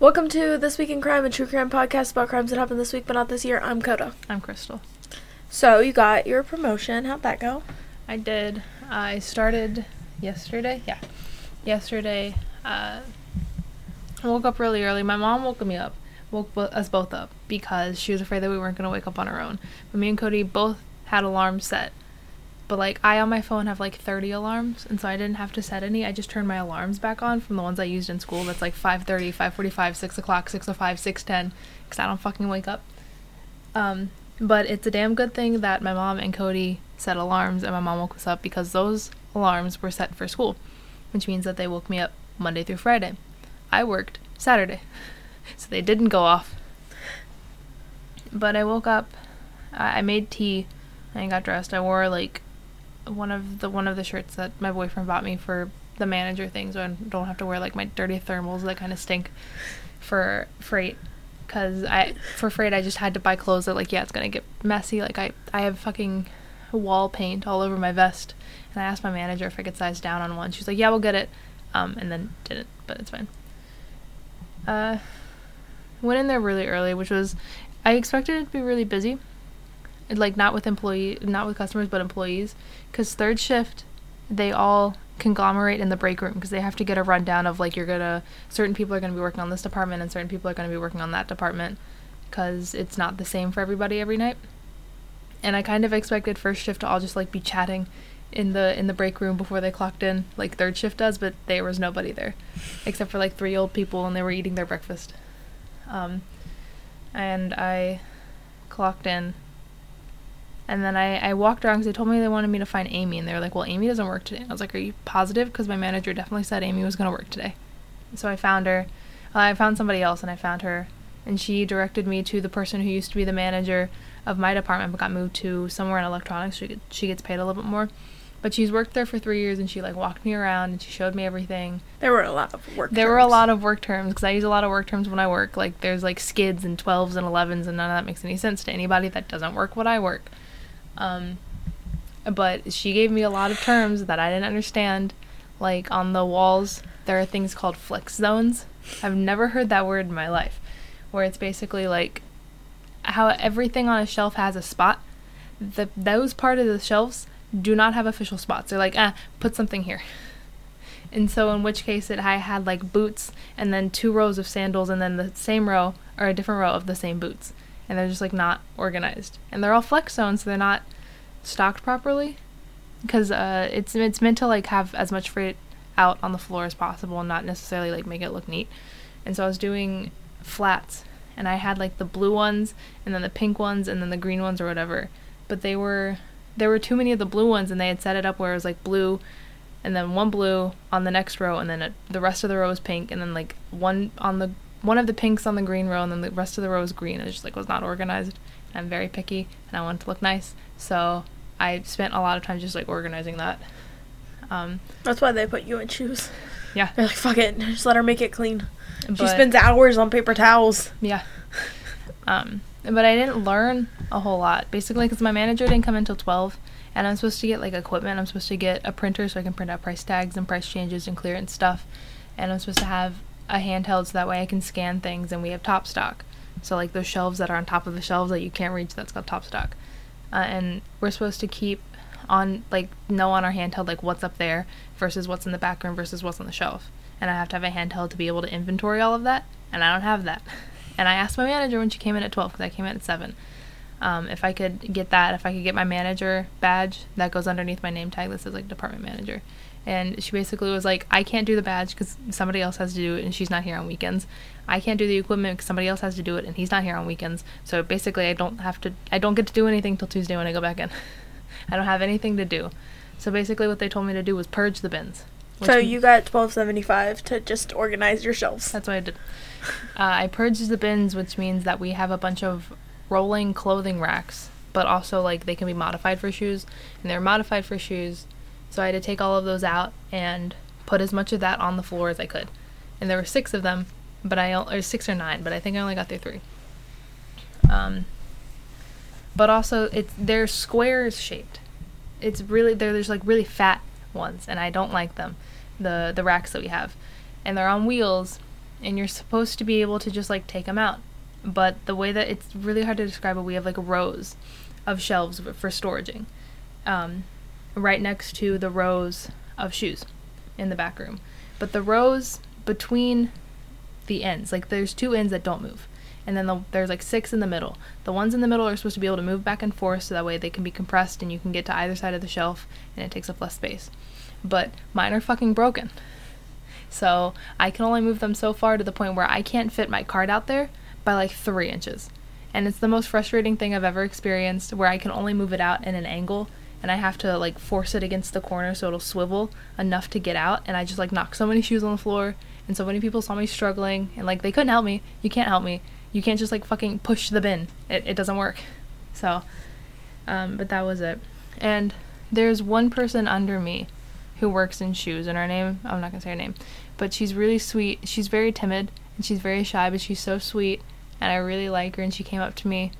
Welcome to This Week in Crime, a true crime podcast about crimes that happened this week but not this year. I'm Coda. I'm Crystal. So, you got your promotion. How'd that go? I did. I started yesterday. Yeah. Yesterday, uh, I woke up really early. My mom woke me up, woke bo- us both up because she was afraid that we weren't going to wake up on our own. But me and Cody both had alarms set. But like I on my phone have like 30 alarms, and so I didn't have to set any. I just turned my alarms back on from the ones I used in school. That's like 5:30, 5:45, 6 o'clock, 6:05, 6:10, because I don't fucking wake up. Um, but it's a damn good thing that my mom and Cody set alarms, and my mom woke us up because those alarms were set for school, which means that they woke me up Monday through Friday. I worked Saturday, so they didn't go off. But I woke up, I I made tea, and got dressed. I wore like one of the one of the shirts that my boyfriend bought me for the manager thing, so I don't have to wear like my dirty thermals that kind of stink for freight. Cause I for freight I just had to buy clothes that like yeah it's gonna get messy. Like I I have fucking wall paint all over my vest, and I asked my manager if I could size down on one. She's like yeah we'll get it, um and then didn't, but it's fine. Uh, went in there really early, which was I expected it to be really busy like not with employee not with customers but employees. Because third shift they all conglomerate in the break room because they have to get a rundown of like you're gonna certain people are gonna be working on this department and certain people are gonna be working on that department because it's not the same for everybody every night. And i kind of expected first shift to all just like be chatting in the in the break room before they clocked in like third shift does but there was nobody there except for like three old people and they were eating their breakfast. Um, and i clocked in and then I, I walked around because they told me they wanted me to find Amy, and they were like, "Well, Amy doesn't work today." And I was like, "Are you positive?" Because my manager definitely said Amy was gonna work today. So I found her. Uh, I found somebody else, and I found her, and she directed me to the person who used to be the manager of my department, but got moved to somewhere in electronics. She she gets paid a little bit more, but she's worked there for three years, and she like walked me around and she showed me everything. There were a lot of work. Terms. There were a lot of work terms because I use a lot of work terms when I work. Like there's like skids and twelves and elevens, and none of that makes any sense to anybody that doesn't work what I work. Um, but she gave me a lot of terms that I didn't understand. Like on the walls, there are things called flex zones. I've never heard that word in my life, where it's basically like how everything on a shelf has a spot. The those part of the shelves do not have official spots. They're like, ah, put something here. And so, in which case, it I had like boots and then two rows of sandals, and then the same row or a different row of the same boots, and they're just like not organized, and they're all flex zones, so they're not stocked properly, because uh, it's it's meant to like have as much freight out on the floor as possible, and not necessarily like make it look neat. And so I was doing flats, and I had like the blue ones, and then the pink ones, and then the green ones or whatever, but they were there were too many of the blue ones, and they had set it up where it was like blue and then one blue on the next row, and then it, the rest of the row was pink, and then like one on the one of the pinks on the green row, and then the rest of the row was green. It just like was not organized. And I'm very picky, and I want it to look nice, so I spent a lot of time just like organizing that. Um, That's why they put you in shoes. yeah, They're like, fuck it, just let her make it clean. she spends hours on paper towels. Yeah. Um, but I didn't learn a whole lot, basically, because my manager didn't come until 12, and I'm supposed to get, like, equipment. I'm supposed to get a printer so I can print out price tags and price changes and clearance stuff. And I'm supposed to have a handheld so that way I can scan things, and we have top stock. So, like, those shelves that are on top of the shelves that you can't reach, that's called top stock. Uh, and we're supposed to keep on, like, know on our handheld, like, what's up there versus what's in the back room versus what's on the shelf. And I have to have a handheld to be able to inventory all of that, and I don't have that. And I asked my manager when she came in at 12, because I came in at 7, um, if I could get that, if I could get my manager badge that goes underneath my name tag that says, like, department manager. And she basically was like, I can't do the badge because somebody else has to do it, and she's not here on weekends. I can't do the equipment because somebody else has to do it, and he's not here on weekends. So basically, I don't have to, I don't get to do anything till Tuesday when I go back in. I don't have anything to do. So basically, what they told me to do was purge the bins. So you got twelve seventy five to just organize your shelves. That's what I did. Uh, I purged the bins, which means that we have a bunch of rolling clothing racks, but also like they can be modified for shoes, and they're modified for shoes. So I had to take all of those out and put as much of that on the floor as I could. And there were six of them, but I or six or nine, but I think I only got through three. Um, but also it's they're squares shaped. It's really they're there's like really fat ones, and I don't like them. The the racks that we have, and they're on wheels, and you're supposed to be able to just like take them out. But the way that it's really hard to describe it, we have like rows of shelves for storaging, um, right next to the rows of shoes in the back room. But the rows between the ends, like there's two ends that don't move, and then the, there's like six in the middle. The ones in the middle are supposed to be able to move back and forth so that way they can be compressed and you can get to either side of the shelf and it takes up less space. But mine are fucking broken. So I can only move them so far to the point where I can't fit my card out there by like three inches. And it's the most frustrating thing I've ever experienced where I can only move it out in an angle and I have to like force it against the corner so it'll swivel enough to get out and I just like knock so many shoes on the floor and so many people saw me struggling and like they couldn't help me. You can't help me. You can't just like fucking push the bin. It it doesn't work. So um but that was it. And there's one person under me who works in shoes and her name I'm not to say her name, but she's really sweet. She's very timid and she's very shy, but she's so sweet and I really like her and she came up to me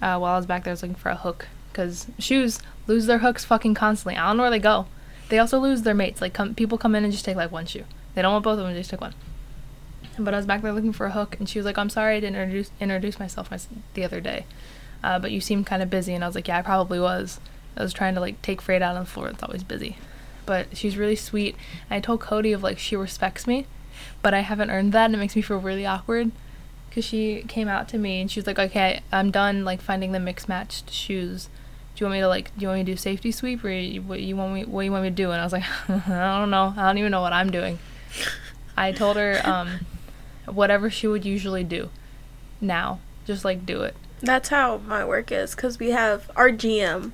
uh, while I was back there I was looking for a hook cuz shoes lose their hooks fucking constantly. I don't know where they go. They also lose their mates. Like come, people come in and just take like one shoe. They don't want both of them. They just take one. But I was back there looking for a hook, and she was like, "I'm sorry I didn't introduce introduce myself my, the other day, uh, but you seemed kind of busy." And I was like, "Yeah, I probably was. I was trying to like take freight out on the floor. It's always busy." But she's really sweet. And I told Cody of like she respects me, but I haven't earned that, and it makes me feel really awkward. Cause she came out to me and she was like, "Okay, I'm done like finding the mixed matched shoes do you want me to like do you want me to do safety sweep or you, what you want me what you want me to do? And i was like i don't know. I don't even know what i'm doing. I told her um whatever she would usually do now just like do it. That's how my work is because we have our GM.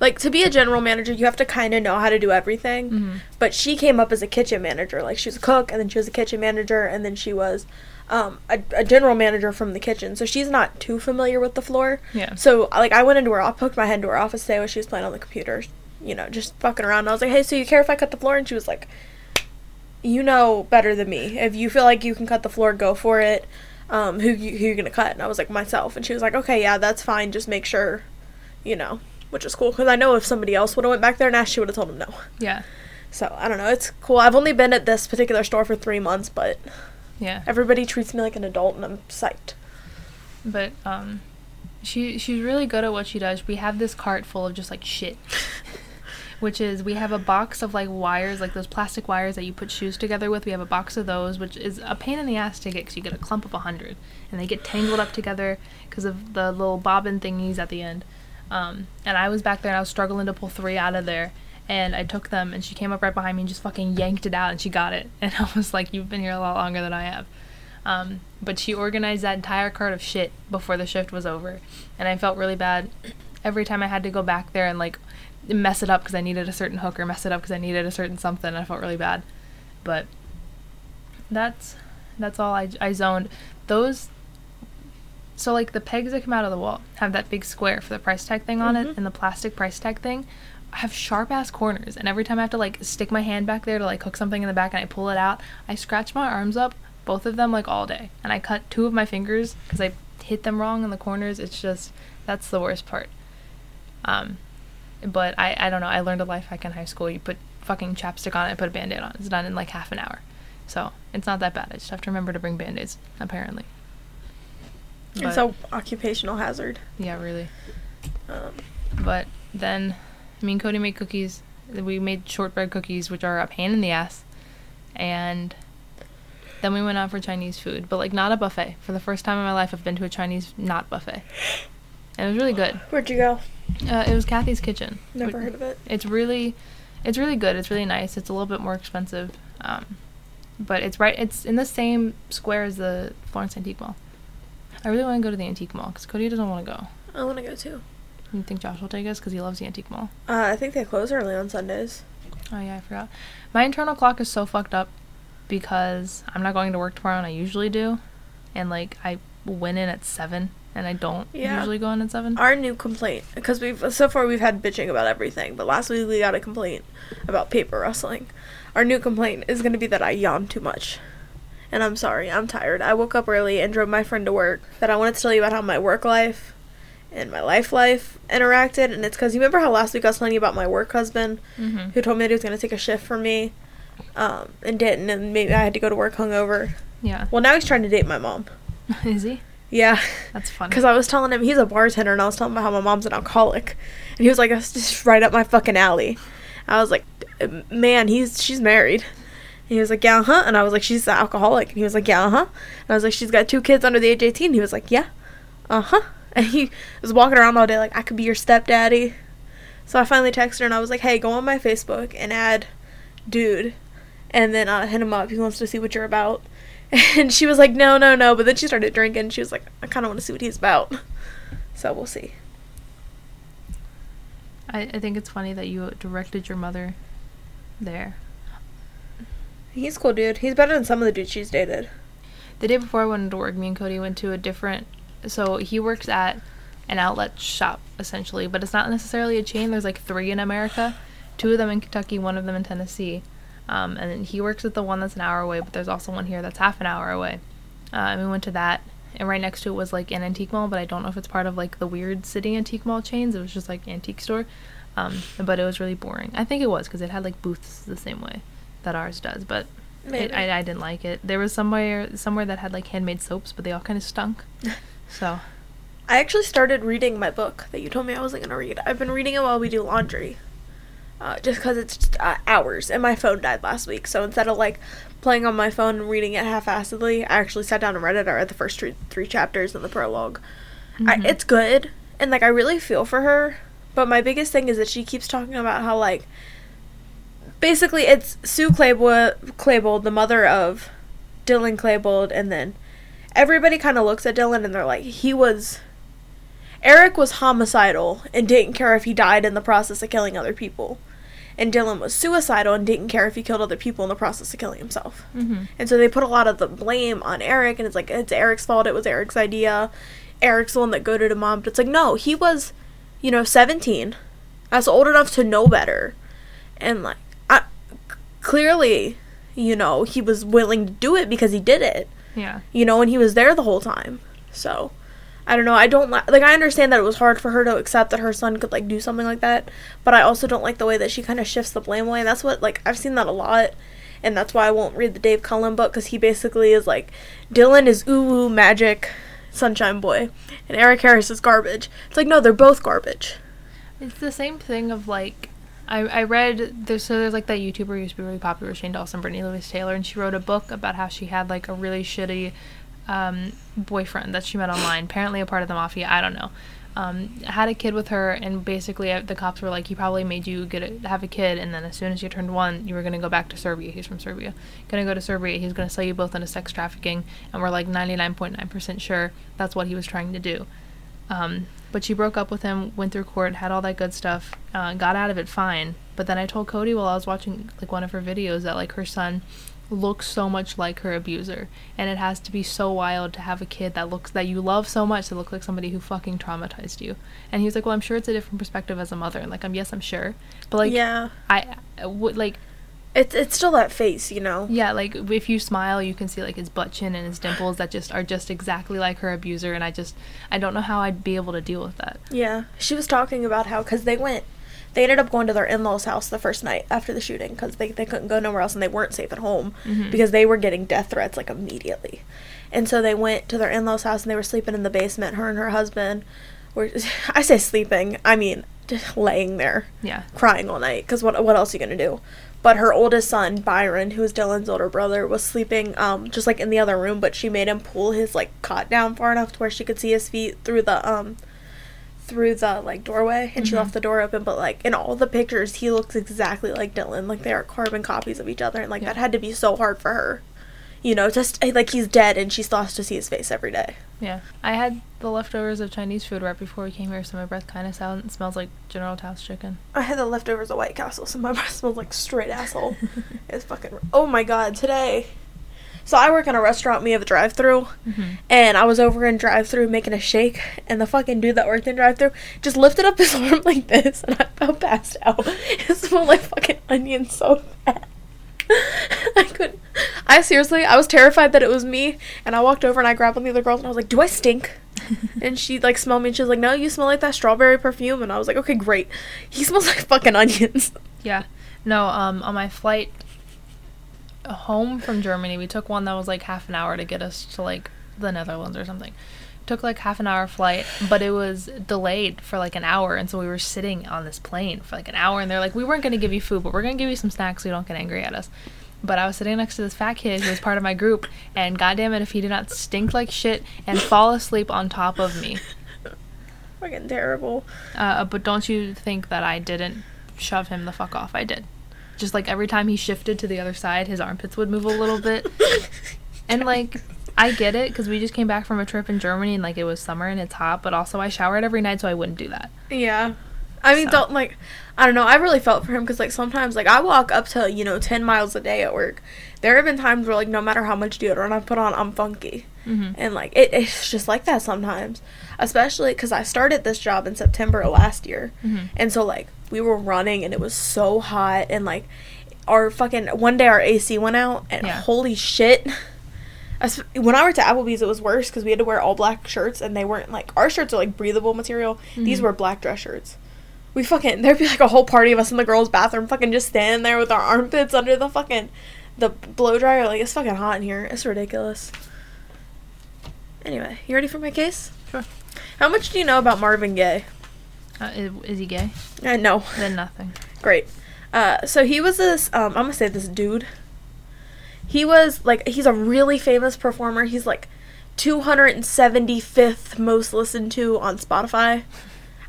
Like to be a general manager, you have to kind of know how to do everything. mm-hmm. But she came up as a kitchen manager. Like she was a cook, and then she was a kitchen manager, and then she was um, a, a general manager from the kitchen. So she's not too familiar with the floor. yeah So like I went into her, I poked my head into her office today when she was playing on the computer, you know, just fucking around. And I was like, "Hey, so you care if I cut the floor?" And she was like, "You know better than me. If you feel like you can cut the floor, go for it. Um, who you who you gonna cut?" And I was like, "Myself." And she was like, "Okay, yeah, that's fine. Just make sure, you know." Which is cool because I know if somebody else would have went back there and asked, she would have told them no. yeah So I don't know. It's cool. I've only been at this particular store for three months, but yeah everybody treats me like an adult, and I'm psyched. but um she she's really good at what she does we have this cart full of just like shit which is we have a box of like wires like those plastic wires that you put shoes together with we have a box of those which is a pain in the ass to get because you get a clump of a hundred and they get tangled up together because of the little bobbin thingies at the end um, and i was back there and i was struggling to pull three out of there. And i took them and she came up right behind me and just fucking yanked it out and she got it. And i was like you've been here a lot longer than i have. Um, but she organized that entire cart of shit before the shift was over, and I felt really bad every time I had to go back there and like mess it up because I needed a certain hook or mess it up because I needed a certain something. I felt really bad, but that's that's all I, I zoned. Those so like the pegs that come out of the wall have that big square for the price tag thing on Mhm. it, and the plastic price tag thing have sharp ass corners. And every time I have to like stick my hand back there to like hook something in the back and I pull it out, I scratch my arms up, both of them like all day, and I cut two of my fingers because I hit them wrong in the corners. It's just that's the worst part. Um, but I I don't know. I learned a life hack in high school. You put fucking chapstick on it, put a band-aid on. It's done in like half an hour. So it's not that bad. I just have to remember to bring band-aids, apparently. It's a occupational hazard. yeah, really. Um, But then, me and Cody made cookies. We made shortbread cookies, which are a pain in the ass. And then we went out for Chinese food, but like not a buffet. For the first time in my life, I've been to a Chinese not buffet. And it was really good. where'd you go? Uh, it was Kathy's Kitchen. Never heard of it. It's really, it's really good. It's really nice. It's a little bit more expensive, um, but it's right. It's in the same square as the Florence Antique Mall. I really want to go to the Antique Mall because Cody doesn't want to go. I want to go too. You think Josh will take us because he loves the Antique Mall? Uh, I think they close early on Sundays. Oh yeah, I forgot. My internal clock is so fucked up because I'm not going to work tomorrow and I usually do, and like I went in at seven and I don't Yeah. usually go in at seven. Our new complaint, because we've so far we've had bitching about everything, but last week we got a complaint about paper rustling. Our new complaint is going to be that I yawn too much. And I'm sorry, I'm tired. I woke up early and drove my friend to work. That I wanted to tell you about how my work life and my life life interacted, and it's because you remember how last week I was telling you about my work husband mm-hmm. who told me that he was going to take a shift from me, um, and didn't, and maybe I had to go to work hungover. Yeah. Well, now he's trying to date my mom. Is he? Yeah. That's funny. Because I was telling him he's a bartender, and I was telling him about how my mom's an alcoholic, and he was like, "That's just right up my fucking alley." I was like, "Man, he's she's married." He was like, "Yeah, huh?" And I was like, "She's an alcoholic." And he was like, "Yeah, huh?" And I was like, "She's got two kids under the age 18." He was like, "Yeah, uh huh." And he was walking around all day like, "I could be your stepdaddy." So I finally texted her and I was like, "Hey, go on my Facebook and add dude, and then uh, hit him up. He wants to see what you're about." And she was like, "No, no, no." But then she started drinking. She was like, "I kind of want to see what he's about." So we'll see. I, I think it's funny that you directed your mother there. He's cool, dude. He's better than some of the dudes she's dated. The day before I went into work, me and Cody went to a different. So he works at an outlet shop essentially, but it's not necessarily a chain. There's like three in America, two of them in Kentucky, one of them in Tennessee. Um, and he works at the one that's an hour away, but there's also one here that's half an hour away. Uh, and we went to that, and right next to it was like an antique mall, but I don't know if it's part of like the weird city antique mall chains. It was just like antique store, um, but it was really boring. I think it was because it had like booths the same way that ours does, but it, I, I didn't like it. There was somewhere somewhere that had like handmade soaps, but they all kind of stunk. So I actually started reading my book that you told me I wasn't gonna read. I've been reading it while we do laundry, uh, just because it's just, uh, hours, and my phone died last week. So instead of like playing on my phone and reading it half-assedly, I actually sat down and read it. I read the first three, three chapters and the prologue. I, Mhm. it's good, and like I really feel for her. But my biggest thing is that she keeps talking about how like basically it's Sue Klebold, Klebold, the mother of Dylan Klebold, and then everybody kind of looks at Dylan and they're like, he was. Eric was homicidal and didn't care if he died in the process of killing other people. And Dylan was suicidal and didn't care if he killed other people in the process of killing himself. Mhm. And so they put a lot of the blame on Eric, and it's like, it's Eric's fault, it was Eric's idea. Eric's the one that goaded him on. But it's like, no, he was, you know, 17. That's old enough to know better. And, like, clearly, you know, he was willing to do it because he did it yeah, you know, and he was there the whole time. So, I don't know. I don't li- like. I understand that it was hard for her to accept that her son could like do something like that, but I also don't like the way that she kind of shifts the blame away. And that's what like I've seen that a lot, and that's why I won't read the Dave Cullen book because he basically is like, Dylan is ooh woo magic, sunshine boy, and Eric Harris is garbage. It's like no, they're both garbage. it's the same thing of like. I, I read there's so there's like that YouTuber who used to be really popular, Shane Dawson, Brittani Louise Taylor, and she wrote a book about how she had like a really shitty um, boyfriend that she met online, apparently a part of the mafia. I don't know. Um, had a kid with her, and basically uh, the cops were like, "He probably made you get a, have a kid, and then as soon as you turned one, you were gonna go back to Serbia. He's from Serbia. Gonna go to Serbia. He's gonna sell you both into sex trafficking, and we're like 99.9% sure that's what he was trying to do." Um, but she broke up with him, went through court, had all that good stuff, uh, got out of it fine. But then I told Cody while I was watching like one of her videos that like her son looks so much like her abuser, and it has to be so wild to have a kid that looks that you love so much to look like somebody who fucking traumatized you. And he was like, "Well, I'm sure it's a different perspective as a mother." And like, I'm yes, I'm sure, but like, yeah, I I would like it's it's still that face, you know. yeah, like if you smile, you can see like his butt chin and his dimples that just are just exactly like her abuser, and I just I don't know how I'd be able to deal with that. Yeah, she was talking about how because they went, they ended up going to their in-laws' house the first night after the shooting because they they couldn't go nowhere else and they weren't safe at home Mhm. because they were getting death threats like immediately, and so they went to their in-laws' house and they were sleeping in the basement. Her and her husband were, I say sleeping, I mean just laying there Yeah. crying all night because what what else are you gonna do? But her oldest son Byron, who is Dylan's older brother, was sleeping um just like in the other room, but she made him pull his like cot down far enough to where she could see his feet through the um through the like doorway, and she Mhm. left the door open. But like in all the pictures, he looks exactly like Dylan, like they are carbon copies of each other, and like Yeah. that had to be so hard for her. You know, just eh, like he's dead, and she has to see his face every day. Yeah. I had the leftovers of Chinese food right before we came here, so my breath kind of sound, smells like General Tao's chicken. I had the leftovers of White Castle, so my breath smells like straight asshole. it's fucking. Oh my god, today. So I work in a restaurant. We have a drive-through, Mm-hmm. and I was over in drive-through making a shake, and the fucking dude that worked in drive-through just lifted up his arm like this, and I felt passed out. It smelled like fucking onion so bad. I couldn't. I seriously, I was terrified that it was me, and I walked over and I grabbed one of the other girls, and I was like, "Do I stink?" And she like smelled me, and she was like, "No, you smell like that strawberry perfume." And I was like, "Okay, great." He smells like fucking onions. Yeah. No, um, on my flight home from Germany, we took one that was like half an hour to get us to like the Netherlands or something. Took like half an hour flight, but it was delayed for like an hour, and so we were sitting on this plane for like an hour, and they're like, "We weren't going to give you food, but we're going to give you some snacks so you don't get angry at us." But I was sitting next to this fat kid who was part of my group, and goddamn it, if he did not stink like shit and fall asleep on top of me. Fucking terrible. Uh, but don't you think that I didn't shove him the fuck off? I did. Just like every time he shifted to the other side, his armpits would move a little bit. and like, I get it because we just came back from a trip in Germany and like it was summer and it's hot, but also I showered every night, so I wouldn't do that. Yeah. I mean, So. don't like. I don't know. I really felt for him because like sometimes like I walk up to you know ten miles a day at work. There have been times where like no matter how much deodorant I put on, I'm funky, Mm-hmm. and like it, it's just like that sometimes. Especially because I started this job in September of last year, Mhm. and so like we were running and it was so hot and like our fucking one day our AC went out and Yeah. holy shit. As- When I worked at Applebee's, it was worse because we had to wear all black shirts, and they weren't like our shirts are like breathable material. These Mhm. were black dress shirts. We fucking there'd be like a whole party of us in the girls' bathroom, fucking just standing there with our armpits under the fucking the blow dryer. Like it's fucking hot in here. It's ridiculous. Anyway, you ready for my case? Sure. How much do you know about Marvin Gaye? Uh, is, is he gay? Uh, no. Then nothing. Great. Uh, so he was this. Um, I'm gonna say this dude. He was like he's a really famous performer. He's like 275th most listened to on Spotify.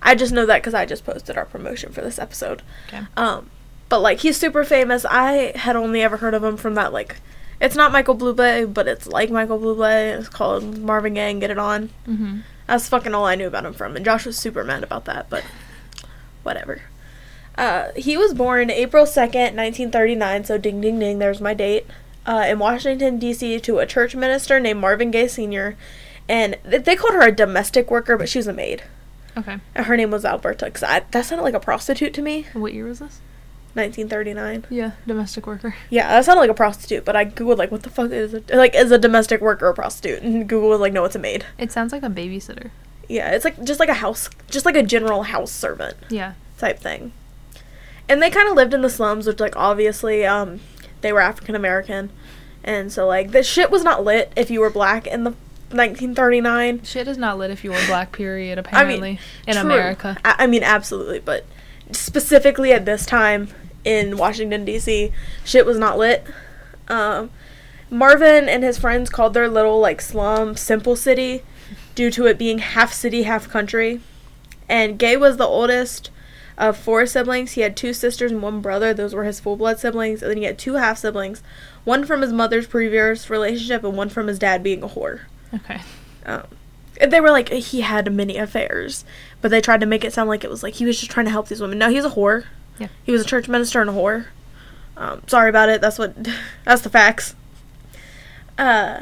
I just know that because I just posted our promotion for this episode. Okay. Um, but like he's super famous. I had only ever heard of him from that like, it's not Michael Bublé, but it's like Michael Bublé. It's called Marvin Gaye. and Get it on. Mm-hmm. That's fucking all I knew about him from, and Josh was super mad about that, but whatever. Uh, he was born April 2nd, 1939, so ding ding ding, there's my date, uh, in Washington, D.C., to a church minister named Marvin Gaye Sr., and th- they called her a domestic worker, but she was a maid. Okay. And her name was Alberta, because that sounded like a prostitute to me, What year was this? 1939. Yeah, domestic worker. Yeah, that sounded like a prostitute, but I googled, like, what the fuck is it? Like, is a domestic worker a prostitute? And Google was like, no, it's a maid. It sounds like a babysitter. Yeah, it's like, just like a house, just like a general house servant. Yeah. type thing. And they kind of lived in the slums, which like obviously um they were African American, and so like the shit was not lit if you were black in the 1939. Shit is not lit if you were black. Period. I Apparently, mean, in true. America. I, I mean, absolutely, but specifically at this time in Washington D.C., shit was not lit. Um, Marvin and his friends called their little like slum Simple City, due to it being half city, half country. And Gay was the oldest of four siblings. He had two sisters and one brother. Those were his full blood siblings. And then he had two half siblings, one from his mother's previous relationship and one from his dad being a whore. Okay. Um, they were like he had many affairs, but they tried to make it sound like it was like he was just trying to help these women. No, he's a whore. Yeah. He was a church minister and a whore. Um, sorry about it. That's what. That's the facts. Uh,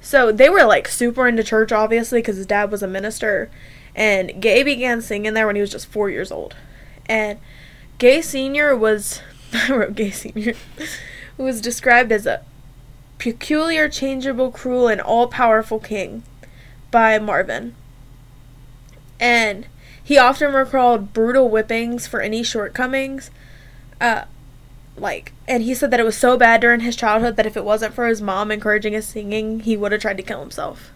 so they were like super into church, obviously, because his dad was a minister, and Gay began singing there when he was just four years old, and Gay Senior was I wrote Gay Senior was described as a peculiar, changeable, cruel, and all-powerful king by Marvin. And he often recalled brutal whippings for any shortcomings. Uh, like, and he said that it was so bad during his childhood that if it wasn't for his mom encouraging his singing, he would have tried to kill himself.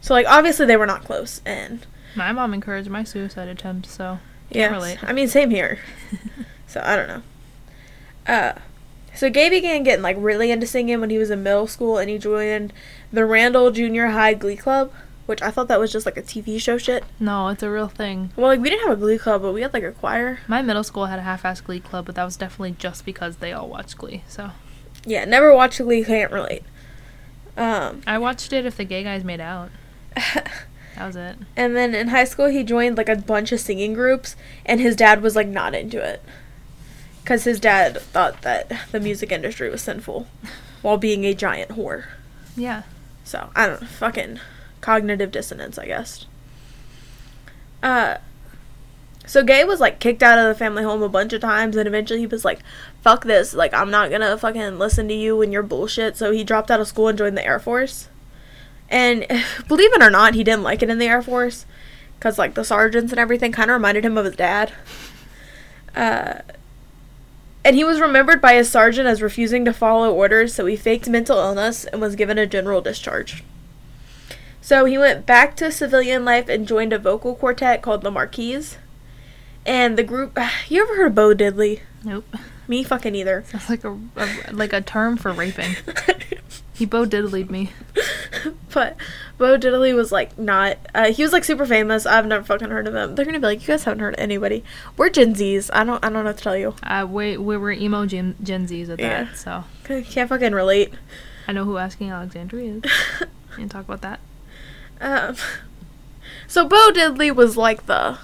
So, like, obviously they were not close, and My mom encouraged my suicide attempt, so yeah. I mean, same here. so I don't know. Uh, so Gay began getting like really into singing when he was in middle school, and he joined the Randall Junior High Glee Club, which I thought that was just like a TV show shit. no, it's a real thing. Well, like we didn't have a Glee Club, but we had like a choir. My middle school had a half-ass Glee club, but that was definitely just because they all watched Glee. So Yeah, never watched Glee, can't relate. Um, I watched it if the gay guys made out. That was it. and then in high school, he joined like a bunch of singing groups, and his dad was like not into it. Because his dad thought that the music industry was sinful while being a giant whore. Yeah. So, I don't know, fucking cognitive dissonance, I guess. Uh, so Gay was like kicked out of the family home a bunch of times, and eventually he was like, fuck this, like, I'm not gonna fucking listen to you and your bullshit. So he dropped out of school and joined the Air Force. And believe it or not, he didn't like it in the Air Force. Because, like, the sergeants and everything kind of reminded him of his dad. Uh, And he was remembered by his sergeant as refusing to follow orders, so he faked mental illness and was given a general discharge. So he went back to civilian life and joined a vocal quartet called the Marquees. And the group, you ever heard of Bo Diddley? Nope. Me fucking either. That's like a, a like a term for raping. He bo diddlied me. but Bo Diddley was like not. Uh, he was like super famous. I've never fucking heard of him. They're gonna be like, you guys haven't heard anybody. We're Gen Zs. I don't. I don't know what to tell you. Uh, we we were emo Gen, Gen Zs at Yeah. that, so Can't fucking relate. I know who Asking Alexandria is. and talk about that. Um, so Bo Diddley was like the.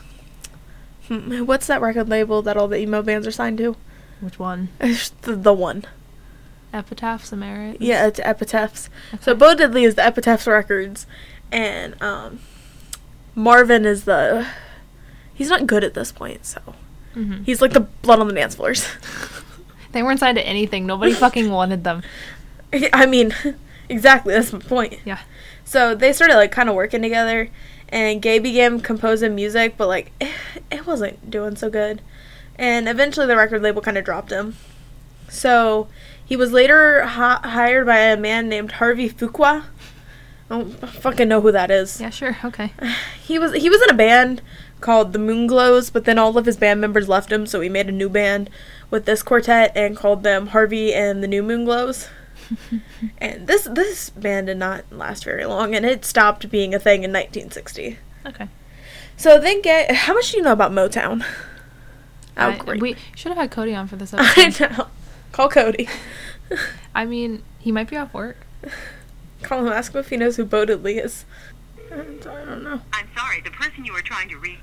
What's that record label that all the emo bands are signed to? Which one? The, the one. Epitaphs, am I right? Yeah, it's Epitaphs. So Okay. Bo Diddley is the Epitaphs Records, and um, Marvin is the. He's not good at this point, so Mhm. he's like the blood on the dance floors. They weren't signed to anything. Nobody fucking wanted them. I mean, exactly. That's my point. Yeah. So they started like kind of working together, and Gay began composing music, but like it wasn't doing so good. And eventually, the record label kind of dropped him. So he was later hi- hired by a man named Harvey Fuqua. I don't fucking know who that is. Yeah, sure. Okay. He was he was in a band called the Moonglows, but then all of his band members left him, so he made a new band with this quartet and called them Harvey and the New Moonglows. and this this band did not last very long, and it stopped being a thing in 1960. Okay. So then, get how much do you know about Motown? Oh, I-! We should have had Cody on for this I know. Call Cody. I mean, he might be off work. Call him. Ask him if he knows who Bo Diddley is. I don't know. I'm sorry, the person you were trying to reach.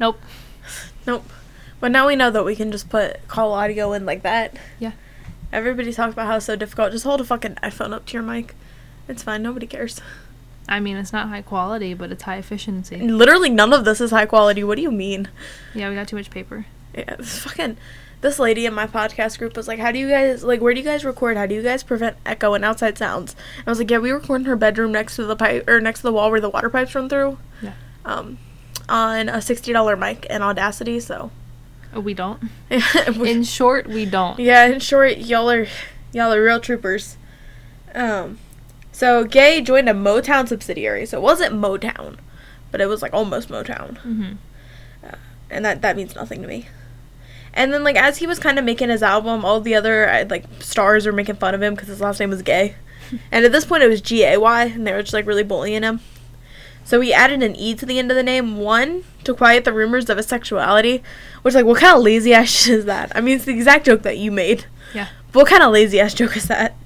Nope. Nope. But now we know that we can just put call audio in like that. Yeah. Everybody talks about how it's so difficult. Just hold a fucking iPhone up to your mic. It's fine. Nobody cares. I mean, it's not high quality, but it's high efficiency. Literally none of this is high quality. What do you mean? Yeah, we got too much paper. Yeah, this fucking this lady in my podcast group was like, "How do you guys like? Where do you guys record? How do you guys prevent echo and outside sounds?" I was like, "Yeah, we record in her bedroom next to the pipe or next to the wall where the water pipes run through." Yeah. Um, on a sixty dollar mic and Audacity. So. Oh, we don't. In short, we don't. Yeah, in short, y'all are y'all are real troopers. Um, so Gay joined a Motown subsidiary, so it wasn't Motown, but it was like almost Motown, hmm and that that means nothing to me. And then like as he was kind of making his album, all the other uh, like stars were making fun of him because his last name was Gay, and at this point it was G A Y, and they were just like really bullying him. So he added an E to the end of the name, one, to quiet the rumors of his sexuality, which like what kind of lazy ass shit is that? I mean, it's the exact joke that you made. Yeah. What kind of lazy ass joke is that?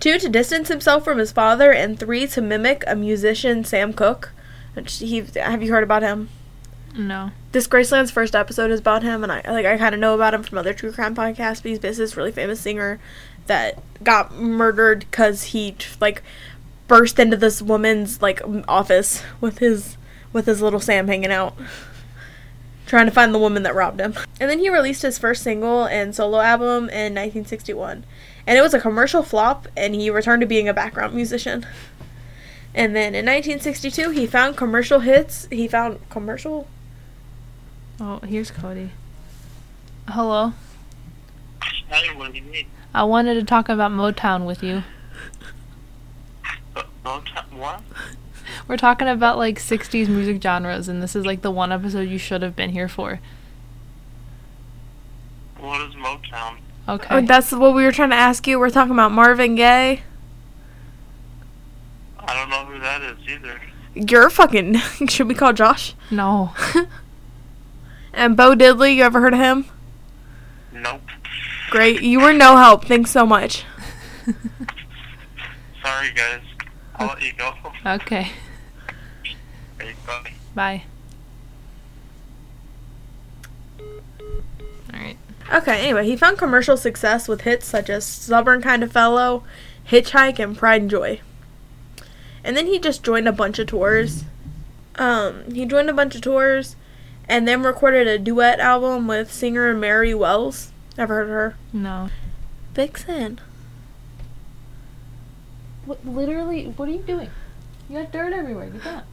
Two, to distance himself from his father, and three, to mimic a musician, Sam Cooke. Which he have you heard about him? No. This Graceland's first episode is about him, and I like I kind of know about him from other true crime podcasts. But he's basically this really famous singer that got murdered because he like burst into this woman's like office with his with his little Sam hanging out, trying to find the woman that robbed him. And then he released his first single and solo album in 1961, and it was a commercial flop. And he returned to being a background musician. And then in 1962, he found commercial hits. He found commercial Oh, here's Cody. Hello. Hey, what do you need? I wanted to talk about Motown with you. Motown- What? We're talking about like 60s music genres, and this is like the one episode you should have been here for. What is Motown? Okay. Oh, that's what we were trying to ask you. We're talking about Marvin Gaye. I don't know who that is either. You're fucking. Should we call Josh? no. And Bo Diddley, you ever heard of him? Nope. Great. You were no help. Thanks so much. Sorry, guys. I'll let you go. okay. Hey, bye. Bye. Alright. Okay, anyway, he found commercial success with hits such as Stubborn Kind of Fellow, Hitchhike, and Pride and Joy. And then he just joined a bunch of tours. Um, he joined a bunch of tours and then recorded a duet album with singer Mary Wells. Ever heard of her? No. Vixen. What, literally, what are you doing? You got dirt everywhere. Get that.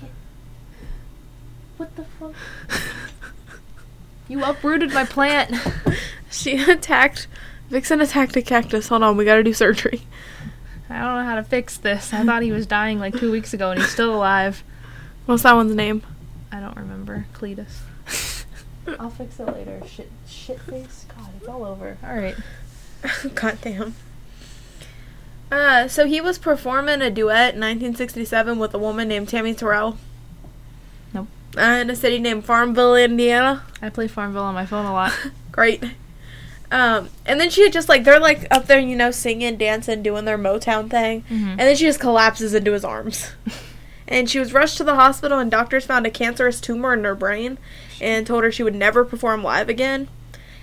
Get. What the fuck? You uprooted my plant. She attacked. Vixen attacked a cactus. Hold on, we gotta do surgery. I don't know how to fix this. I thought he was dying like two weeks ago and he's still alive. What's that one's name? I don't remember. Cletus. I'll fix it later. Shit, shit face. God, it's all over. All right. God damn. Uh, so he was performing a duet in 1967 with a woman named Tammy Terrell. Nope. Uh, in a city named Farmville, Indiana. I play Farmville on my phone a lot. Great. Um, and then she had just like they're like up there, you know, singing, dancing, doing their Motown thing, Mhm. and then she just collapses into his arms. And she was rushed to the hospital, and doctors found a cancerous tumor in her brain, and told her she would never perform live again.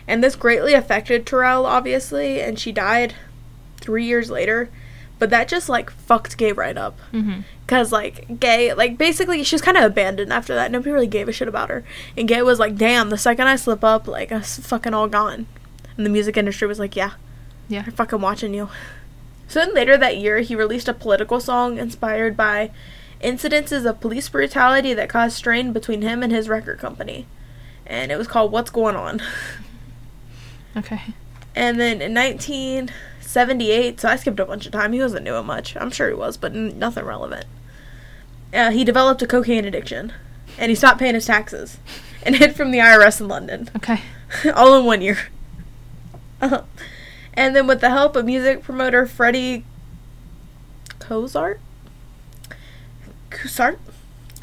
And this greatly affected Terrell, obviously, and she died three years later. But that just like fucked Gay right up. Mm-hmm. Cause like Gay, like basically she was kind of abandoned after that. Nobody really gave a shit about her. And Gay was like, "Damn, the second I slip up, like I'm fucking all gone." And the music industry was like, "Yeah, Yeah. I'm fucking watching you." So then later that year, he released a political song inspired by incidences of police brutality that caused strain between him and his record company, and it was called "What's Going On." Okay. And then in 1978, so I skipped a bunch of time. He wasn't doing much. I'm sure he was, but n- nothing relevant. Uh, he developed a cocaine addiction, and he stopped paying his taxes, and hid from the IRS in London, Okay. all in one year. Uh-huh. And then, with the help of music promoter Freddie Cozart, Cusart,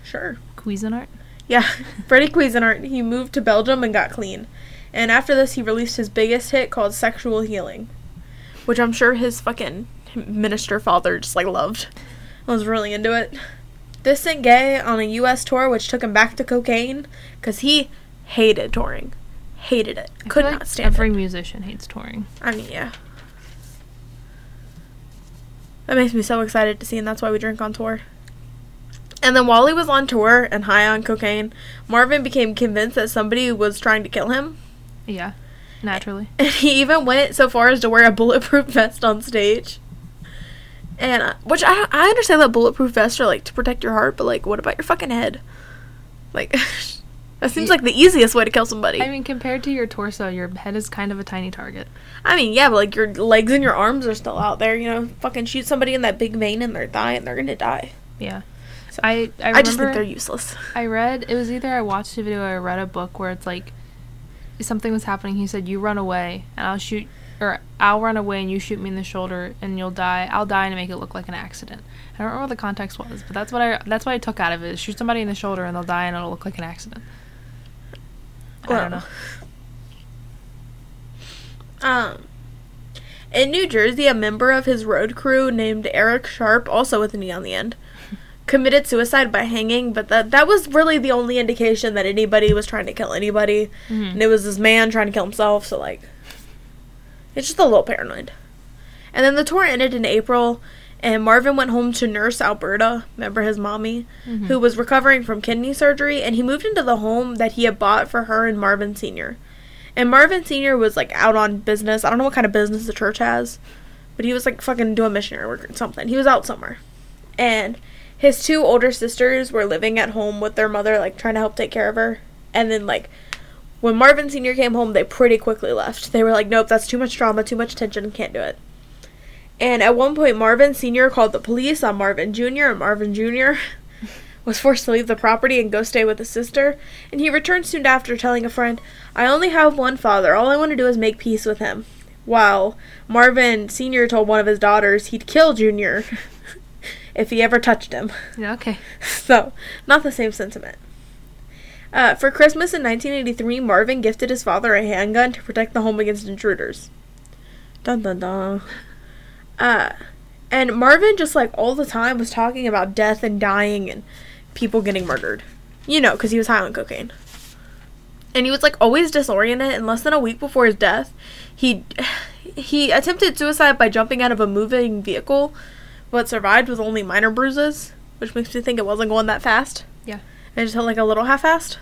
sure, Cuisinart. yeah, Freddie Cuisinart, he moved to Belgium and got clean. And after this, he released his biggest hit called Sexual Healing, which I'm sure his fucking minister father just like loved. I Was really into it. This sent Gay on a U.S. tour, which took him back to cocaine because he hated touring. Hated it. I Could not like stand Every it. Every musician hates touring. I mean, yeah. That makes me so excited to see, and that's why we drink on tour. And then while he was on tour and high on cocaine, Marvin became convinced that somebody was trying to kill him. Yeah. Naturally. And he even went so far as to wear a bulletproof vest on stage. And, uh, which I, I understand that bulletproof vests are like to protect your heart, but like, what about your fucking head? Like, that seems like the easiest way to kill somebody. I mean, compared to your torso, your head is kind of a tiny target. I mean, yeah, but like your legs and your arms are still out there. You know, fucking shoot somebody in that big vein in their thigh, and they're gonna die. Yeah. I I, I, just think they're useless. I read it was either I watched a video or I read a book where it's like something was happening. He said, "You run away, and I'll shoot, or I'll run away, and you shoot me in the shoulder, and you'll die. I'll die and make it look like an accident." I don't remember what the context was, but that's what I that's what I took out of it. Shoot somebody in the shoulder, and they'll die, and it'll look like an accident. I don't know. Um, in New Jersey, a member of his road crew named Eric Sharp, also with an E on the end, committed suicide by hanging. But that that was really the only indication that anybody was trying to kill anybody, Mhm. and it was this man trying to kill himself. So like, it's just a little paranoid. And then the tour ended in April, and Marvin went home to nurse Alberta, remember his mommy, Mhm. who was recovering from kidney surgery, and he moved into the home that he had bought for her and Marvin Sr. And Marvin Sr. was like out on business. I don't know what kind of business the church has, but he was like fucking doing missionary work or something. He was out somewhere. And his two older sisters were living at home with their mother, like trying to help take care of her. And then, like, when Marvin Sr. came home, they pretty quickly left. They were like, nope, that's too much drama, too much tension, can't do it. And at one point, Marvin Sr. called the police on Marvin Jr., and Marvin Jr. was forced to leave the property and go stay with his sister. And he returned soon after, telling a friend, I only have one father. All I want to do is make peace with him. While Marvin Sr. told one of his daughters he'd kill Jr. if he ever touched him. Yeah. Okay. So, not the same sentiment. Uh, for Christmas in 1983, Marvin gifted his father a handgun to protect the home against intruders. Dun dun dun. Uh, and Marvin just like all the time was talking about death and dying and people getting murdered. You know, because he was high on cocaine. And he was like always disoriented. And less than a week before his death, he he attempted suicide by jumping out of a moving vehicle, but survived with only minor bruises, which makes me think it wasn't going that fast. Yeah. It just felt like a little half-assed.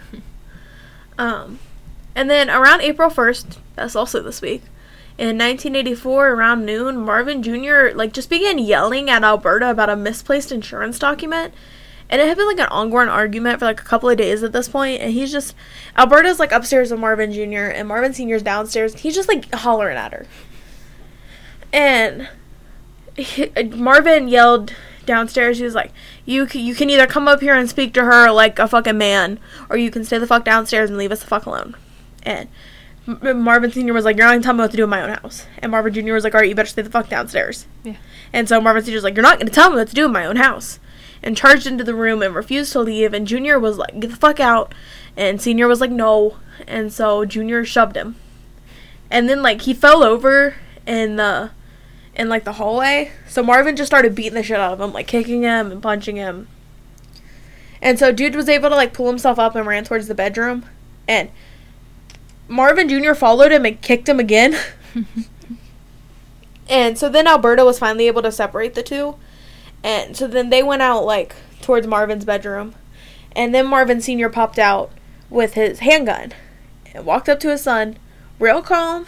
um, and then around April first, that's also this week, in 1984, around noon, Marvin Jr. like just began yelling at Alberta about a misplaced insurance document, And it had been like an ongoing argument for like a couple of days at this point, and he's just Alberta's like upstairs with Marvin Jr. and Marvin Sr.'s downstairs. He's just like hollering at her, and he, uh, Marvin yelled downstairs. He was like, "You c- you can either come up here and speak to her like a fucking man, or you can stay the fuck downstairs and leave us the fuck alone." And M- Marvin Sr. was like, "You're not gonna tell me what to do in my own house." And Marvin Jr. was like, "All right, you better stay the fuck downstairs." Yeah. And so Marvin Sr. was like, "You're not gonna tell me what to do in my own house," and charged into the room and refused to leave. And Junior was like, "Get the fuck out," and Senior was like, "No," and so Junior shoved him. And then like he fell over in the in like the hallway. So Marvin just started beating the shit out of him, like kicking him and punching him. And so dude was able to like pull himself up and ran towards the bedroom. And Marvin Jr. followed him and kicked him again. and so then Alberta was finally able to separate the two. And so then they went out like towards Marvin's bedroom. And then Marvin Sr. popped out with his handgun and walked up to his son, real calm,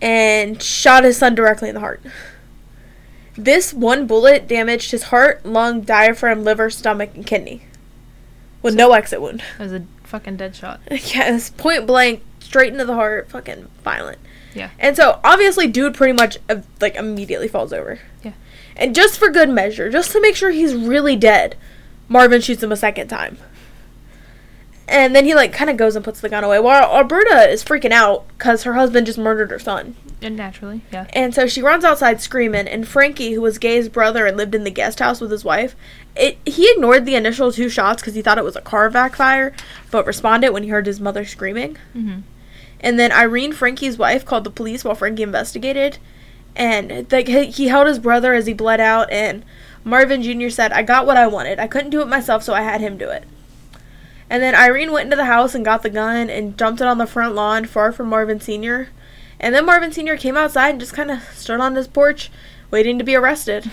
and shot his son directly in the heart. This one bullet damaged his heart, lung, diaphragm, liver, stomach, and kidney. With no exit wound. It was a fucking dead shot. yes, point blank, straight into the heart, fucking violent. Yeah. And so obviously, dude pretty much uh, like immediately falls over. Yeah. And just for good measure, just to make sure he's really dead, Marvin shoots him a second time. And then he like kind of goes and puts the gun away. While Alberta is freaking out because her husband just murdered her son. And naturally, yeah. And so she runs outside screaming, and Frankie, who was Gaye's brother and lived in the guest house with his wife, it, he ignored the initial two shots because he thought it was a car backfire, but responded when he heard his mother screaming. Mm-hmm. And then Irene, Frankie's wife, called the police while Frankie investigated, and like he he held his brother as he bled out. And Marvin Jr. said, "I got what I wanted. I couldn't do it myself, so I had him do it." And then Irene went into the house and got the gun and dumped it on the front lawn, far from Marvin Sr. And then Marvin Sr. came outside and just kind of stood on his porch, waiting to be arrested.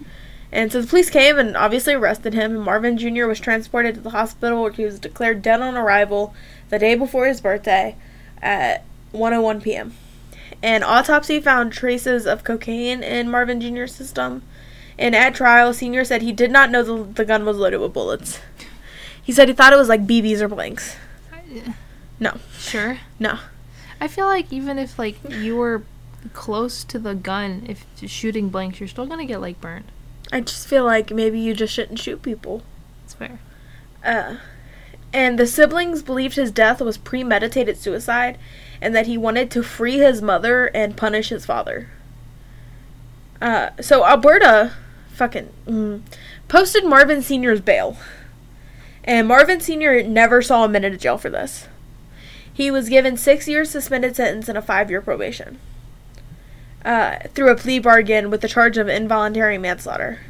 and so the police came and obviously arrested him. And Marvin Jr. was transported to the hospital where he was declared dead on arrival the day before his birthday at 1:01 p.m. An autopsy found traces of cocaine in Marvin Jr.'s system. And at trial, Senior said he did not know the, the gun was loaded with bullets. He said he thought it was like BBs or blanks. No, Sure. no. I feel like even if like you were close to the gun, if shooting blanks, you're still gonna get like burnt. I just feel like maybe you just shouldn't shoot people. It's fair. Uh, and the siblings believed his death was premeditated suicide and that he wanted to free his mother and punish his father. Uh, so Alberta fucking mm, posted Marvin Sr.'s bail. And Marvin Sr. never saw a minute of jail for this. He was given six years suspended sentence and a five year probation. Uh, through a plea bargain with the charge of involuntary manslaughter.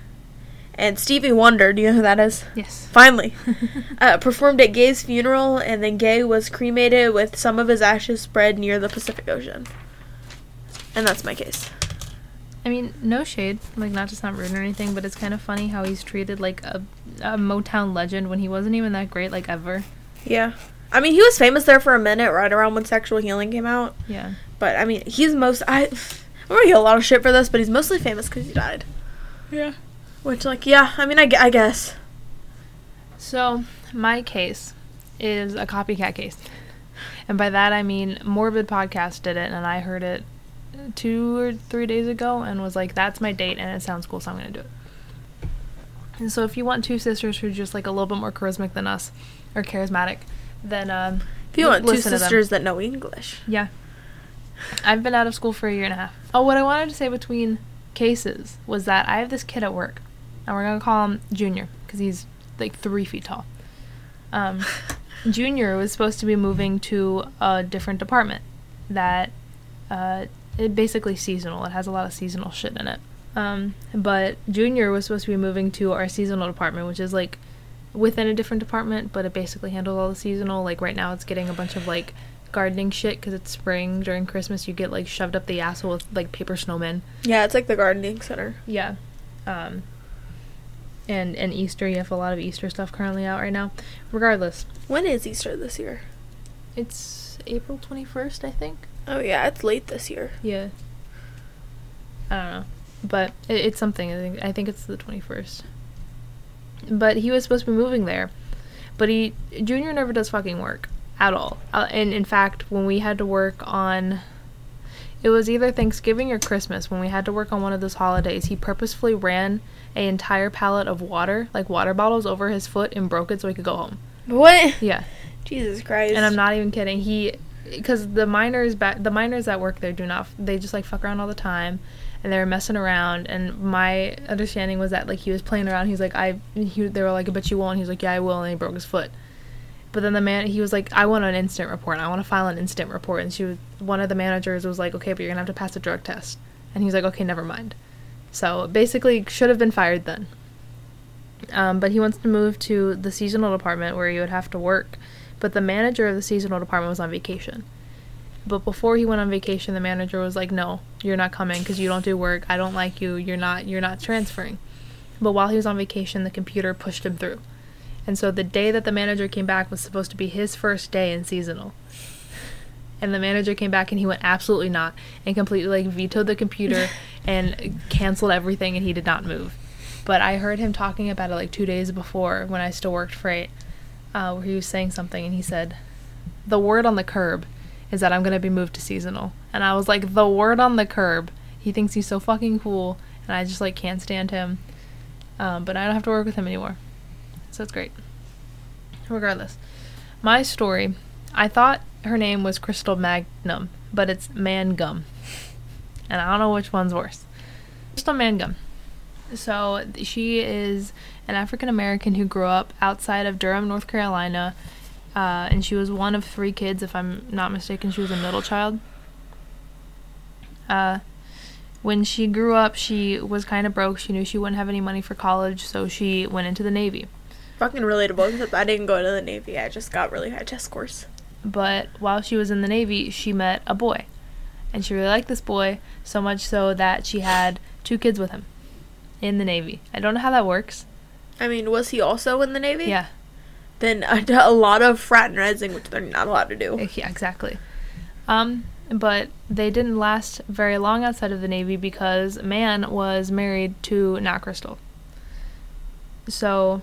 And Stevie Wonder, do you know who that is? Yes. Finally, uh, performed at Gaye's funeral, and then Gay was cremated with some of his ashes spread near the Pacific Ocean. And that's my case. I mean, no shade, like not to sound rude or anything, but it's kind of funny how he's treated like a, a Motown legend when he wasn't even that great, like ever. Yeah. I mean, he was famous there for a minute, right around when Sexual Healing came out. Yeah. But I mean, he's most I. I'm gonna get a lot of shit for this, but he's mostly famous because he died. Yeah. Which, like, yeah, I mean, I, I guess. So, my case is a copycat case. And by that I mean Morbid Podcast did it and I heard it two or three days ago and was like, that's my date and it sounds cool, so I'm going to do it. And so, if you want two sisters who are just like a little bit more charismatic than us or charismatic, then um, If you want two to sisters that know English. Yeah. I've been out of school for a year and a half. Oh, what I wanted to say between cases was that I have this kid at work, and we're gonna call him Junior because he's like three feet tall. Um, Junior was supposed to be moving to a different department that uh, it basically seasonal. It has a lot of seasonal shit in it. Um, but Junior was supposed to be moving to our seasonal department, which is like within a different department, but it basically handles all the seasonal. Like right now, it's getting a bunch of like gardening shit because it's spring. During Christmas, you get like shoved up the asshole with like paper snowmen. Yeah, it's like the gardening center. Yeah. Um, and and Easter, you have a lot of Easter stuff currently out right now. Regardless, When is Easter this year? it's April twenty first, I think. Oh, yeah, it's late this year. Yeah. I don't know, but it, it's something. I think I think it's the twenty first. but he was supposed to be moving there. But he Junior never does fucking work at all. Uh, and in fact, when we had to work on it was either Thanksgiving or Christmas when we had to work on one of those holidays. He purposefully ran a entire pallet of water, like water bottles, over his foot and broke it so he could go home. What? Yeah, Jesus Christ. and I'm not even kidding. He, because the minors back, the minors that work there do not. They just like fuck around all the time, and they were messing around. And my understanding was that like he was playing around. He's like, I. He, they were like, I bet you won't. He's like, Yeah, I will. And he broke his foot. But then the man, he was like, I want an instant report. I want to file an instant report. And she was, one of the managers was like, okay, but you're gonna have to pass a drug test. And he's like, okay, never mind. So basically, should have been fired then. Um, but he wants to move to the seasonal department where he would have to work. But the manager of the seasonal department was on vacation. But before he went on vacation, the manager was like, "No, you're not coming because you don't do work. I don't like you. You're not. You're not transferring." But while he was on vacation, the computer pushed him through. And so the day that the manager came back was supposed to be his first day in seasonal. And the manager came back and he went absolutely not and completely like vetoed the computer and canceled everything and he did not move. But I heard him talking about it like two days before when I still worked freight, uh, where he was saying something and he said, "The word on the curb is that I'm gonna be moved to seasonal." And I was like, "The word on the curb." He thinks he's so fucking cool, and I just like can't stand him. Um, but I don't have to work with him anymore, so it's great. Regardless, my story. I thought her name was Crystal Magnum, but it's Mangum, and I don't know which one's worse. Crystal Mangum. So she is an African American who grew up outside of Durham, North Carolina, uh, and she was one of three kids. If I'm not mistaken, she was a middle child. Uh, when she grew up, she was kind of broke. She knew she wouldn't have any money for college, so she went into the Navy. Fucking relatable because I didn't go to the Navy. I just got really high test scores. But while she was in the Navy, she met a boy. And she really liked this boy, so much so that she had two kids with him in the Navy. I don't know how that works. I mean, was he also in the Navy? Yeah, Then a, a lot of fraternizing, which they're not allowed to do. yeah, exactly. Um, but they didn't last very long outside of the Navy because man was married to not Crystal. So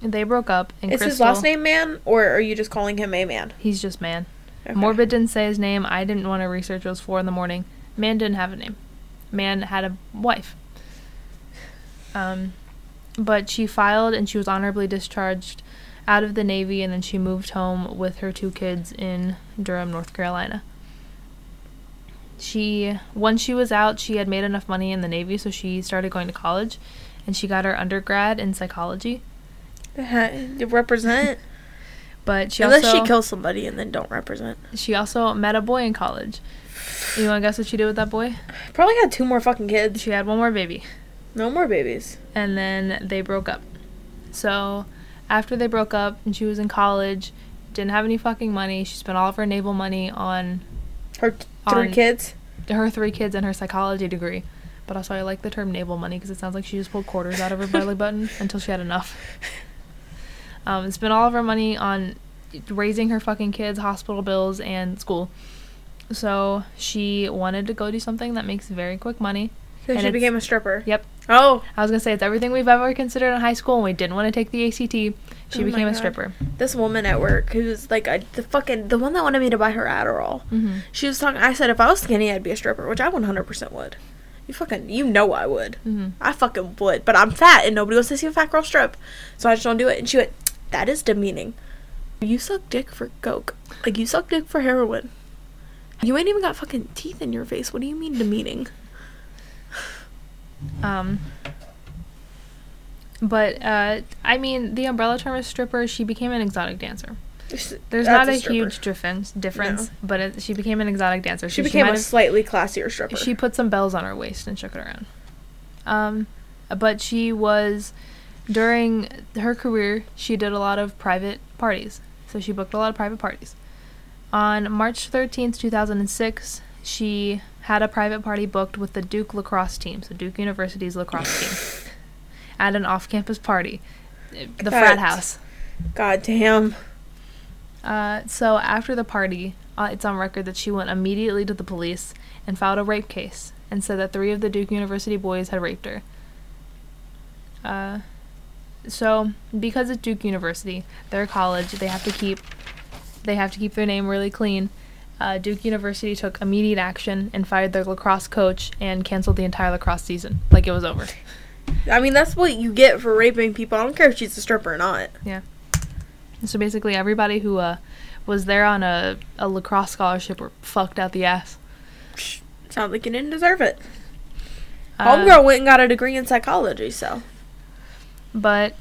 they broke up, and Is Crystal, his last name Man, or are you just calling him a man? He's just man. Okay. Morbid didn't say his name. I didn't want to research. It was four in the morning. Man didn't have a name. Man had a wife. Um, but she filed and she was honorably discharged out of the Navy, and then she moved home with her two kids in Durham, North Carolina. She, once she was out, she had made enough money in the Navy, so she started going to college, and she got her undergrad in psychology. You represent. But she Unless also she kills somebody and then don't represent. she also met a boy in college. You want to guess what she did with that boy? Probably had two more fucking kids. She had one more baby, No more babies. and then they broke up. So, after they broke up and she was in college, didn't have any fucking money. She spent all of her naval money on Her t- three On- kids. her three kids and her psychology degree. But also, I like the term naval money because it sounds like she just pulled quarters out of her belly button until she had enough. Um, spent all of her money on raising her fucking kids, hospital bills, and school. So she wanted to go do something that makes very quick money. So And she became a stripper. Yep. Oh, I was gonna say it's everything we've ever considered in high school, and we didn't want to take the ACT. She Oh became a stripper. this woman at work who's like a, the fucking the one that wanted me to buy her Adderall. Mm-hmm. She was talking. I said if I was skinny, I'd be a stripper, which I 100% would. You fucking, you know I would. Mm-hmm. I fucking would, but I'm fat and nobody wants to see a fat girl strip, so I just don't do it. And she went, "That is demeaning. You suck dick for coke, like you suck dick for heroin. You ain't even got fucking teeth in your face. What do you mean demeaning?" Um, but uh, I mean, the umbrella term is stripper. She became an exotic dancer. There's That's not a a, huge difference, difference, No. but it, she became an exotic dancer. She so became might a slightly classier stripper. She put some bells on her waist and shook it around. Um, but she was during her career, she did a lot of private parties. So she booked a lot of private parties. On March 13th, 2006, she had a private party booked with the Duke lacrosse team, so Duke University's lacrosse team, at an off-campus party, the frat house. God damn. Uh, so after the party, uh, it's on record that she went immediately to the police and filed a rape case and said that three of the Duke University boys had raped her. Uh, So, because it's Duke University, their college, they have to keep they have to keep their name really clean. Uh, Duke University took immediate action and fired their lacrosse coach and canceled the entire lacrosse season, like it was over. I mean, that's what you get for raping people. I don't care if she's a stripper or not. Yeah. So basically, everybody who uh, was there on a, a lacrosse scholarship were fucked out the ass. Sounds like you didn't deserve it. Uh, Homegirl went and got a degree in psychology, so. but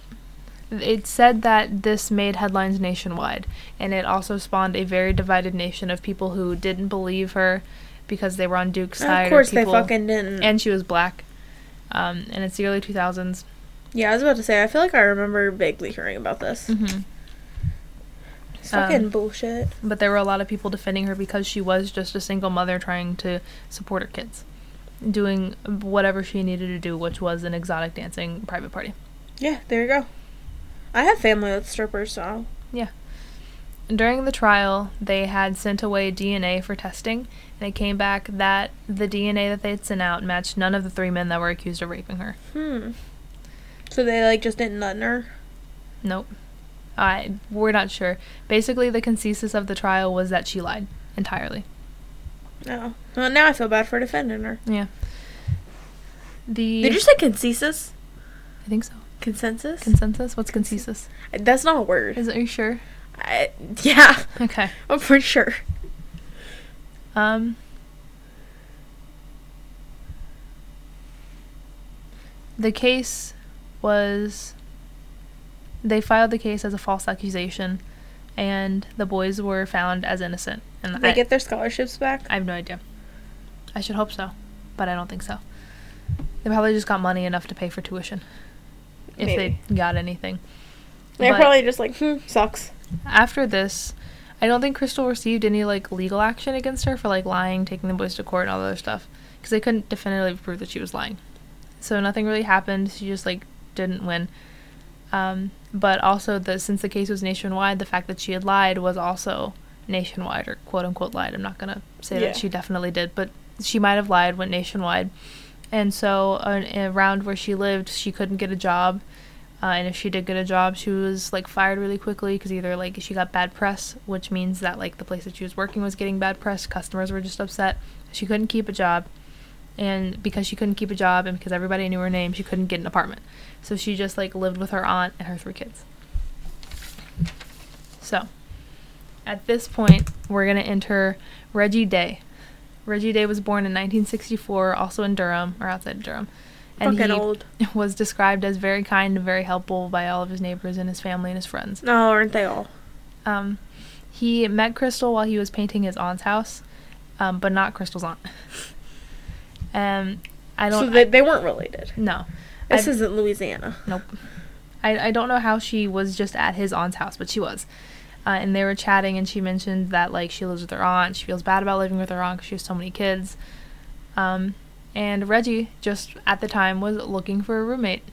it said that this made headlines nationwide, and it also spawned a very divided nation of people who didn't believe her because they were on Duke's side. of course, or they fucking didn't. and she was black. Um, and it's the early 2000s. yeah, I was about to say, I feel like I remember vaguely hearing about this. hmm fucking Um, bullshit. But there were a lot of people defending her because she was just a single mother trying to support her kids, doing whatever she needed to do, which was an exotic dancing private party. Yeah, there you go. I have family that's strippers, so. Yeah. During the trial, they had sent away DNA for testing, and it came back that the DNA that they had sent out matched none of the three men that were accused of raping her. Hmm. So they, like, just didn't nut her? Nope. I we're not sure. Basically, the consensus of the trial was that she lied entirely. No. Well, now I feel bad for defending her. Yeah. The Did you say consensus? I think so. Consensus? Consensus? What's consensus? That's not a word. Is it, are you sure? I, yeah, Okay. I'm pretty sure. Um. The case was. They filed the case as a false accusation, and the boys were found as innocent. And Did they get their scholarships back? I have no idea. I should hope so, but I don't think so. They probably just got money enough to pay for tuition, if Maybe. they got anything. They're But- probably just like, hmm, sucks. after this, I don't think Crystal received any like legal action against her for like lying, taking the boys to court, and all that other stuff, because they couldn't definitively prove that she was lying. So nothing really happened. She just like didn't win. Um, but also, the since the case was nationwide, the fact that she had lied was also nationwide or quote unquote lied. I'm not gonna say Yeah. that she definitely did, but she might have lied, went nationwide, and so uh, around where she lived, she couldn't get a job. Uh, and if she did get a job, she was like fired really quickly because either like she got bad press, which means that like the place that she was working was getting bad press. Customers were just upset. She couldn't keep a job, and because she couldn't keep a job and because everybody knew her name, she couldn't get an apartment. So she just like lived with her aunt and her three kids. So, at this point, we're gonna enter Reggie Daye. Reggie Daye was born in 1964, also in Durham or outside Durham, and Fucking he old. was described as very kind and very helpful by all of his neighbors and his family and his friends. No, aren't they all? Um, he met Crystal while he was painting his aunt's house, um, but not Crystal's aunt. Um, I don't. So they, they weren't related. no, This I- isn't Louisiana. Nope. I, I don't know how she was just at his aunt's house, but she was. Uh, and they were chatting, and she mentioned that like she lives with her aunt. She feels bad about living with her aunt because she has so many kids. Um, and Reggie just at the time was looking for a roommate.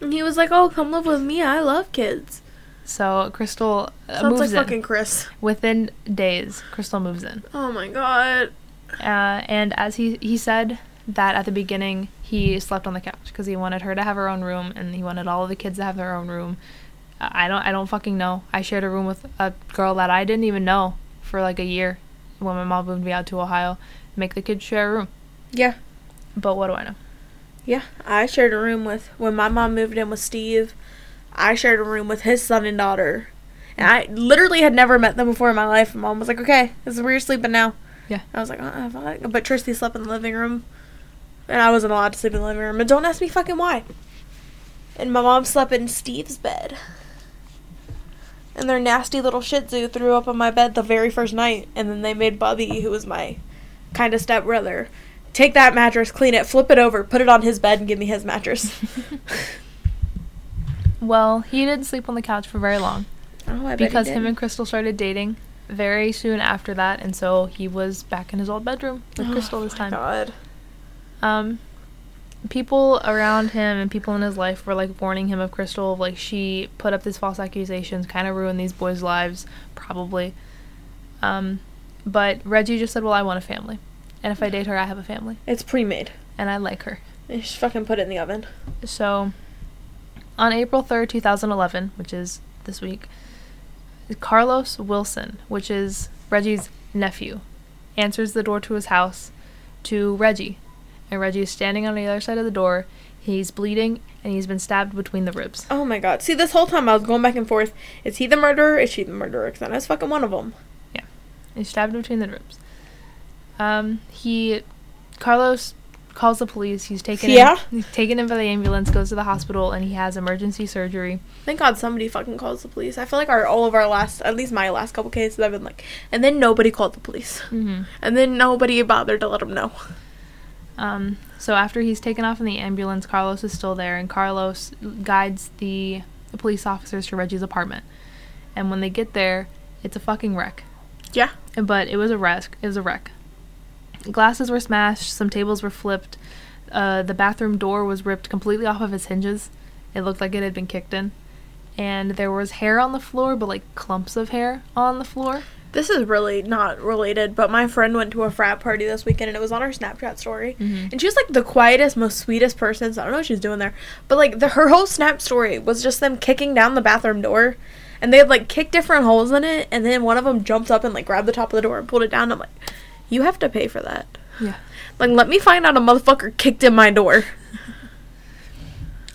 And he was like, oh, come live with me. I love kids. So Crystal uh, Sounds moves like in. fucking Chris. Within days, Crystal moves in. Oh my god. Uh, and as he he said that at the beginning, he slept on the couch because he wanted her to have her own room, and he wanted all of the kids to have their own room. I don't I don't fucking know. I shared a room with a girl that I didn't even know for like a year when my mom moved me out to Ohio. Make the kids share a room, Yeah. but what do I know? Yeah. I shared a room with, when my mom moved in with Steve, I shared a room with his son and daughter. And I literally had never met them before in my life. And mom was like, okay, this is where you're sleeping now. Yeah. I was like, uh, fuck. But Tristy slept in the living room. And I wasn't allowed to sleep in the living room. And don't ask me fucking why. And my mom slept in Steve's bed. And their nasty little shih tzu threw up on my bed the very first night. And then they made Bubby, who was my kind of stepbrother, take that mattress, clean it, flip it over, put it on his bed, and give me his mattress. Well, he didn't sleep on the couch for very long oh, I bet he because him and Crystal started dating very soon after that, and so he was back in his old bedroom with Oh Crystal this my time. God. um people around him and people in his life were like warning him of crystal like she put up these false accusations kind of ruined these boys lives probably um but reggie just said well i want a family and if i date her i have a family It's pre-made. and i like her You just fucking put it in the oven. so On April 3rd, 2011, which is this week, Carlos Wilson, which is Reggie's nephew, answers the door to his house to Reggie. And Reggie is standing on the other side of the door. He's bleeding and he's been stabbed between the ribs. Oh my god. See, this whole time I was going back and forth. Is he the murderer? Is she the murderer? Because I know it's fucking one of them. Yeah. He's stabbed between the ribs. Um, he, Carlos calls the police. He's taken. Yeah? In, he's taken in by the ambulance. Goes to the hospital and he has emergency surgery. Thank God somebody fucking calls the police. I feel like our all of our last, at least my last couple cases, I've been like, and then nobody called the police, Mm-hmm. and then nobody bothered to let them know. Um, so after he's taken off in the ambulance, Carlos is still there, and Carlos guides the, the police officers to Reggie's apartment. And when they get there, it's a fucking wreck. Yeah. But it was a wreck. It was a wreck. Glasses were smashed. Some tables were flipped. Uh, the bathroom door was ripped completely off of its hinges. It looked like it had been kicked in. And there was hair on the floor, but like clumps of hair on the floor. This is really not related, but my friend went to a frat party this weekend and it was on her Snapchat story. Mhm. And she was like the quietest, most sweetest person. So I don't know what she's doing there. But like the, her whole Snap story was just them kicking down the bathroom door. And they had like kicked different holes in it. And then one of them jumped up and like grabbed the top of the door and pulled it down. I'm like, you have to pay for that. Yeah. Like, let me find out a motherfucker kicked in my door.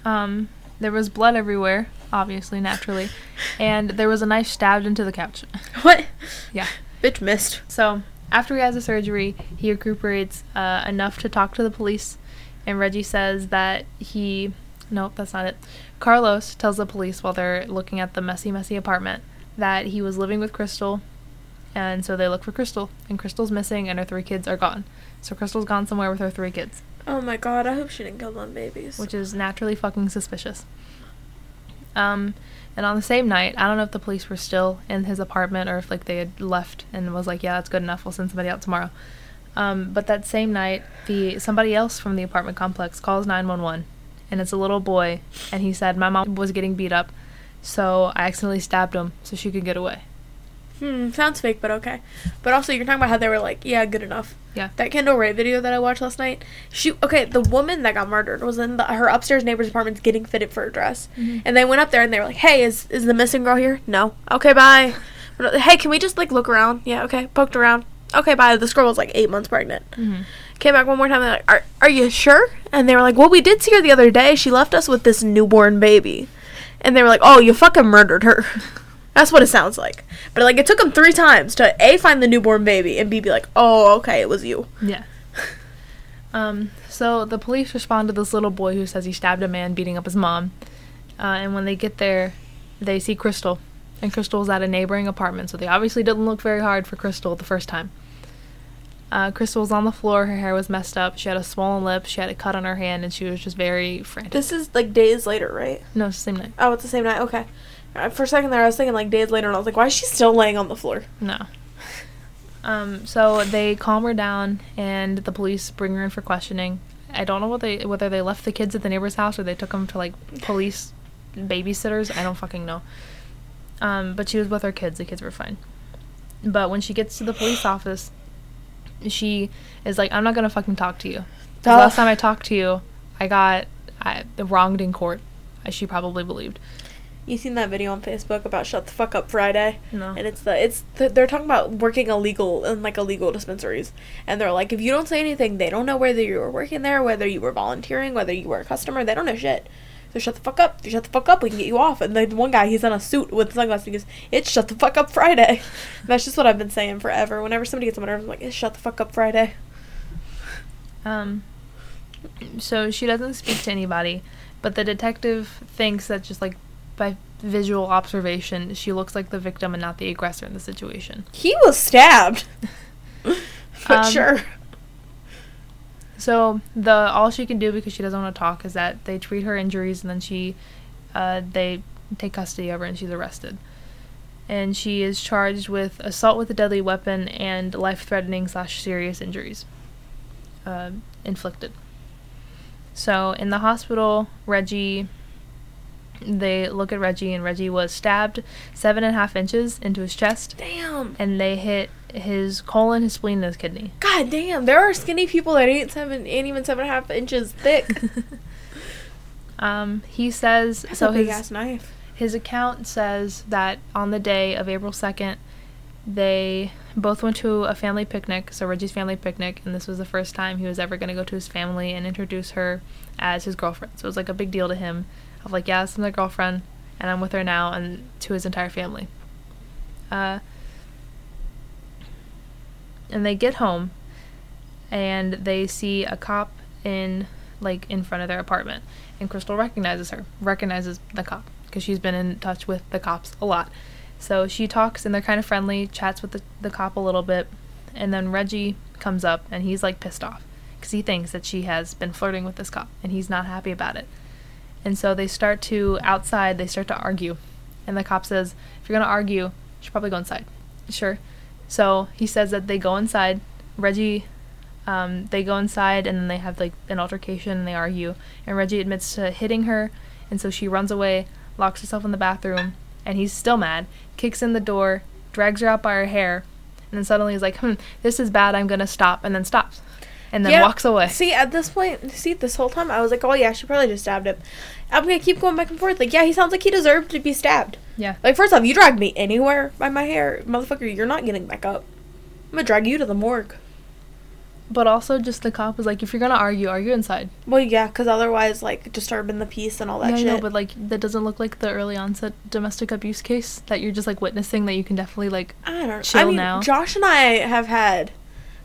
Um, there was blood everywhere, obviously, naturally, and there was a knife stabbed into the couch. What? Yeah. Bitch missed. So after he has the surgery, he recuperates uh, enough to talk to the police, and Reggie says that he. Nope, that's not it. Carlos tells the police while they're looking at the messy, messy apartment that he was living with Crystal, and so they look for Crystal, and Crystal's missing, and her three kids are gone. So Crystal's gone somewhere with her three kids. Oh my god, I hope she didn't kill them babies. which is naturally fucking suspicious. Um, and on the same night, I don't know if the police were still in his apartment or if like they had left and was like, yeah, that's good enough. We'll send somebody out tomorrow. Um, but that same night, the somebody else from the apartment complex calls 911, and it's a little boy, and he said my mom was getting beat up, so I accidentally stabbed him so she could get away. Hmm, sounds fake, but okay. But also, you're talking about how they were like, yeah, good enough. Yeah. That Kendall Rae video that I watched last night. She okay, the woman that got murdered was in the, her upstairs neighbor's apartment getting fitted for a dress, Mhm. and they went up there and they were like, "Hey, is is the missing girl here? No. Okay, bye. Hey, can we just like look around? Yeah, okay. Poked around. Okay, bye. This girl was like eight months pregnant. Mm-hmm. Came back one more time. They're like, "Are are you sure?" And they were like, "Well, we did see her the other day. She left us with this newborn baby." And they were like, "Oh, you fucking murdered her." That's what it sounds like. But like, it took them three times to a find the newborn baby and b be like, "Oh, okay, it was you." Yeah. Um, so the police respond to this little boy who says he stabbed a man beating up his mom. Uh, and when they get there, they see Crystal. And Crystal's at a neighboring apartment, so they obviously didn't look very hard for Crystal the first time. Uh, Crystal was on the floor, her hair was messed up, she had a swollen lip, she had a cut on her hand, and she was just very frantic. This is like days later, right? no, it's the same night. Oh, it's the same night. Okay. For a second there, I was thinking like days later, and I was like, "Why is she still laying on the floor?" No. Um, so they calm her down, and the police bring her in for questioning. I don't know what they whether they left the kids at the neighbor's house or they took them to like police babysitters. I don't fucking know. Um, but she was with her kids. The kids were fine. But when she gets to the police office, she is like, "I'm not gonna fucking talk to you." The last time I talked to you, I got I, wronged in court. As she probably believed. You seen that video on Facebook about "Shut the fuck up Friday"? No. And it's the it's the, they're talking about working illegal in like illegal dispensaries, and they're like, if you don't say anything, they don't know whether you were working there, whether you were volunteering, whether you were a customer. They don't know shit. So shut the fuck up. Shut the fuck up, we can get you off. And the one guy, he's in a suit with sunglasses. Goes, "It's shut the fuck up Friday." And that's just what I've been saying forever. Whenever somebody gets on my nerves, I'm like, "It's shut the fuck up Friday." Um, so she doesn't speak to anybody, but the detective thinks that just like by visual observation, she looks like the victim and not the aggressor in the situation. He was stabbed. but Um, sure. So the all she can do because she doesn't want to talk is that they treat her injuries and then she, uh, they take custody of her and she's arrested. And she is charged with assault with a deadly weapon and life-threatening slash serious injuries, uh, inflicted. So in the hospital, Reggie, they look at Reggie and Reggie was stabbed seven and a half inches into his chest, Damn. and they hit his colon, his spleen, and his kidney. God damn. There are skinny people that ain't seven, ain't even seven and a half inches thick. Um, he says That's so a big his ass knife. his account says that on the day of April 2nd, they both went to a family picnic, so Reggie's family picnic, and this was the first time he was ever going to go to his family and introduce her as his girlfriend. So it was like a big deal to him of like, yeah, this is my girlfriend, and I'm with her now, and to his entire family. Uh, and they get home, and they see a cop in like in front of their apartment, and Crystal recognizes her, recognizes the cop because she's been in touch with the cops a lot. So she talks and they're kind of friendly, chats with the, the cop a little bit, and then Reggie comes up and he's like pissed off because he thinks that she has been flirting with this cop and he's not happy about it. And so they start to outside, they start to argue. And the cop says, If you're gonna argue, you should probably go inside. Sure. So he says that they go inside. Reggie, um, they go inside and then they have like an altercation and they argue. And Reggie admits to hitting her, and so she runs away, locks herself in the bathroom, and he's still mad, kicks in the door, drags her out by her hair, and then suddenly he's like, hmm, this is bad, I'm gonna stop, and then stops. And then Yeah. walks away. See, at this point, see, this whole time I was like, oh yeah, she probably just stabbed him. I'm gonna keep going back and forth. Like, yeah, he sounds like he deserved to be stabbed. Yeah. Like, first off, you dragged me anywhere by my hair, motherfucker. You're not getting back up. I'm gonna drag you to the morgue. But also, just the cop was like, if you're gonna argue, argue inside. Well, yeah, because otherwise, like, disturbing the peace and all that yeah, I shit. know, but like, that doesn't look like the early onset domestic abuse case that you're just like witnessing that you can definitely like. I don't chill I mean, now. Josh and I have had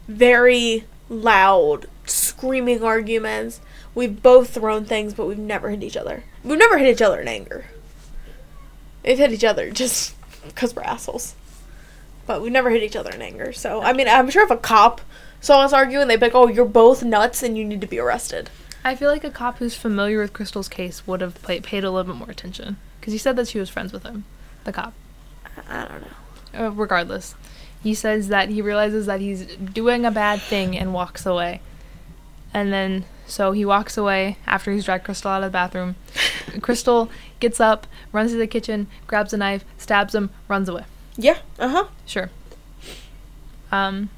very loud, screaming arguments. We've both thrown things, but we've never hit each other. We've never hit each other in anger. We've hit each other just because we're assholes. But we've never hit each other in anger. So, I mean, I'm sure if a cop saw us arguing, they'd be like, oh, you're both nuts and you need to be arrested. I feel like a cop who's familiar with Crystal's case would have paid a little bit more attention because he said that she was friends with him, the cop. I I don't know. uh, regardless, he says that he realizes that he's doing a bad thing and walks away. And then, so he walks away after he's dragged Crystal out of the bathroom. Crystal gets up, runs to the kitchen, grabs a knife, stabs him, runs away. Yeah, uh huh. Sure. Um,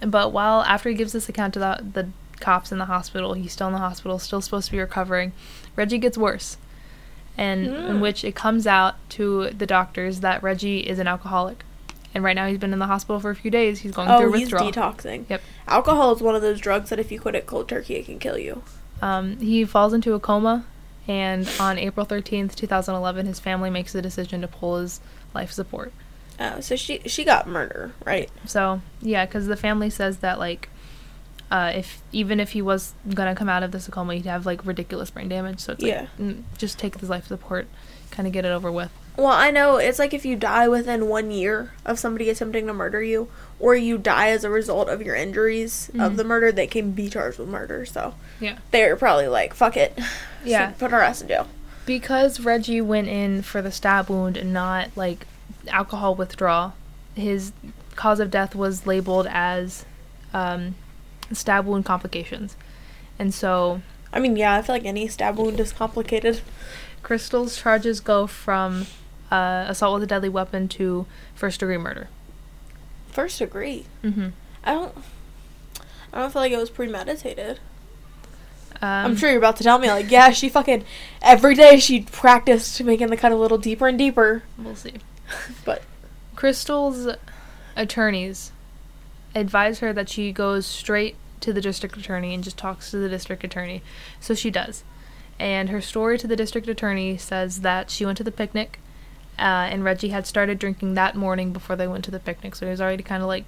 but while after he gives this account to the, the cops in the hospital, he's still in the hospital, still supposed to be recovering. Reggie gets worse, and in Mm. which it comes out to the doctors that Reggie is an alcoholic, and right now he's been in the hospital for a few days. He's going Oh, through he's withdrawal. detoxing. Yep. Alcohol is one of those drugs that if you quit it cold turkey, it can kill you. Um, he falls into a coma, and on April thirteenth, two thousand eleven, his family makes the decision to pull his life support. Uh, so she she got murder, right? So yeah, because the family says that like, uh, if even if he was gonna come out of this coma, he'd have like ridiculous brain damage. So it's Yeah. mm, just take his life support, kind of get it over with. Well, I know it's like if you die within one year of somebody attempting to murder you, or you die as a result of your injuries of Mhm. the murder, they can be charged with murder. So Yeah. they're probably like, "Fuck it, Yeah. put her ass in jail." Because Reggie went in for the stab wound and not like alcohol withdrawal, his cause of death was labeled as um, stab wound complications, and so I mean, yeah, I feel like any stab wound is complicated. Crystal's charges go from uh, assault with a deadly weapon to first degree murder. First degree. Mm-hmm. I don't. I don't feel like it was premeditated. Um, I'm sure you're about to tell me, like, yeah, she fucking every day she practiced making the cut a little deeper and deeper. We'll see. But Crystal's attorneys advise her that she goes straight to the district attorney and just talks to the district attorney. So she does. And her story to the district attorney says that she went to the picnic uh, and Reggie had started drinking that morning before they went to the picnic. So he was already kind of like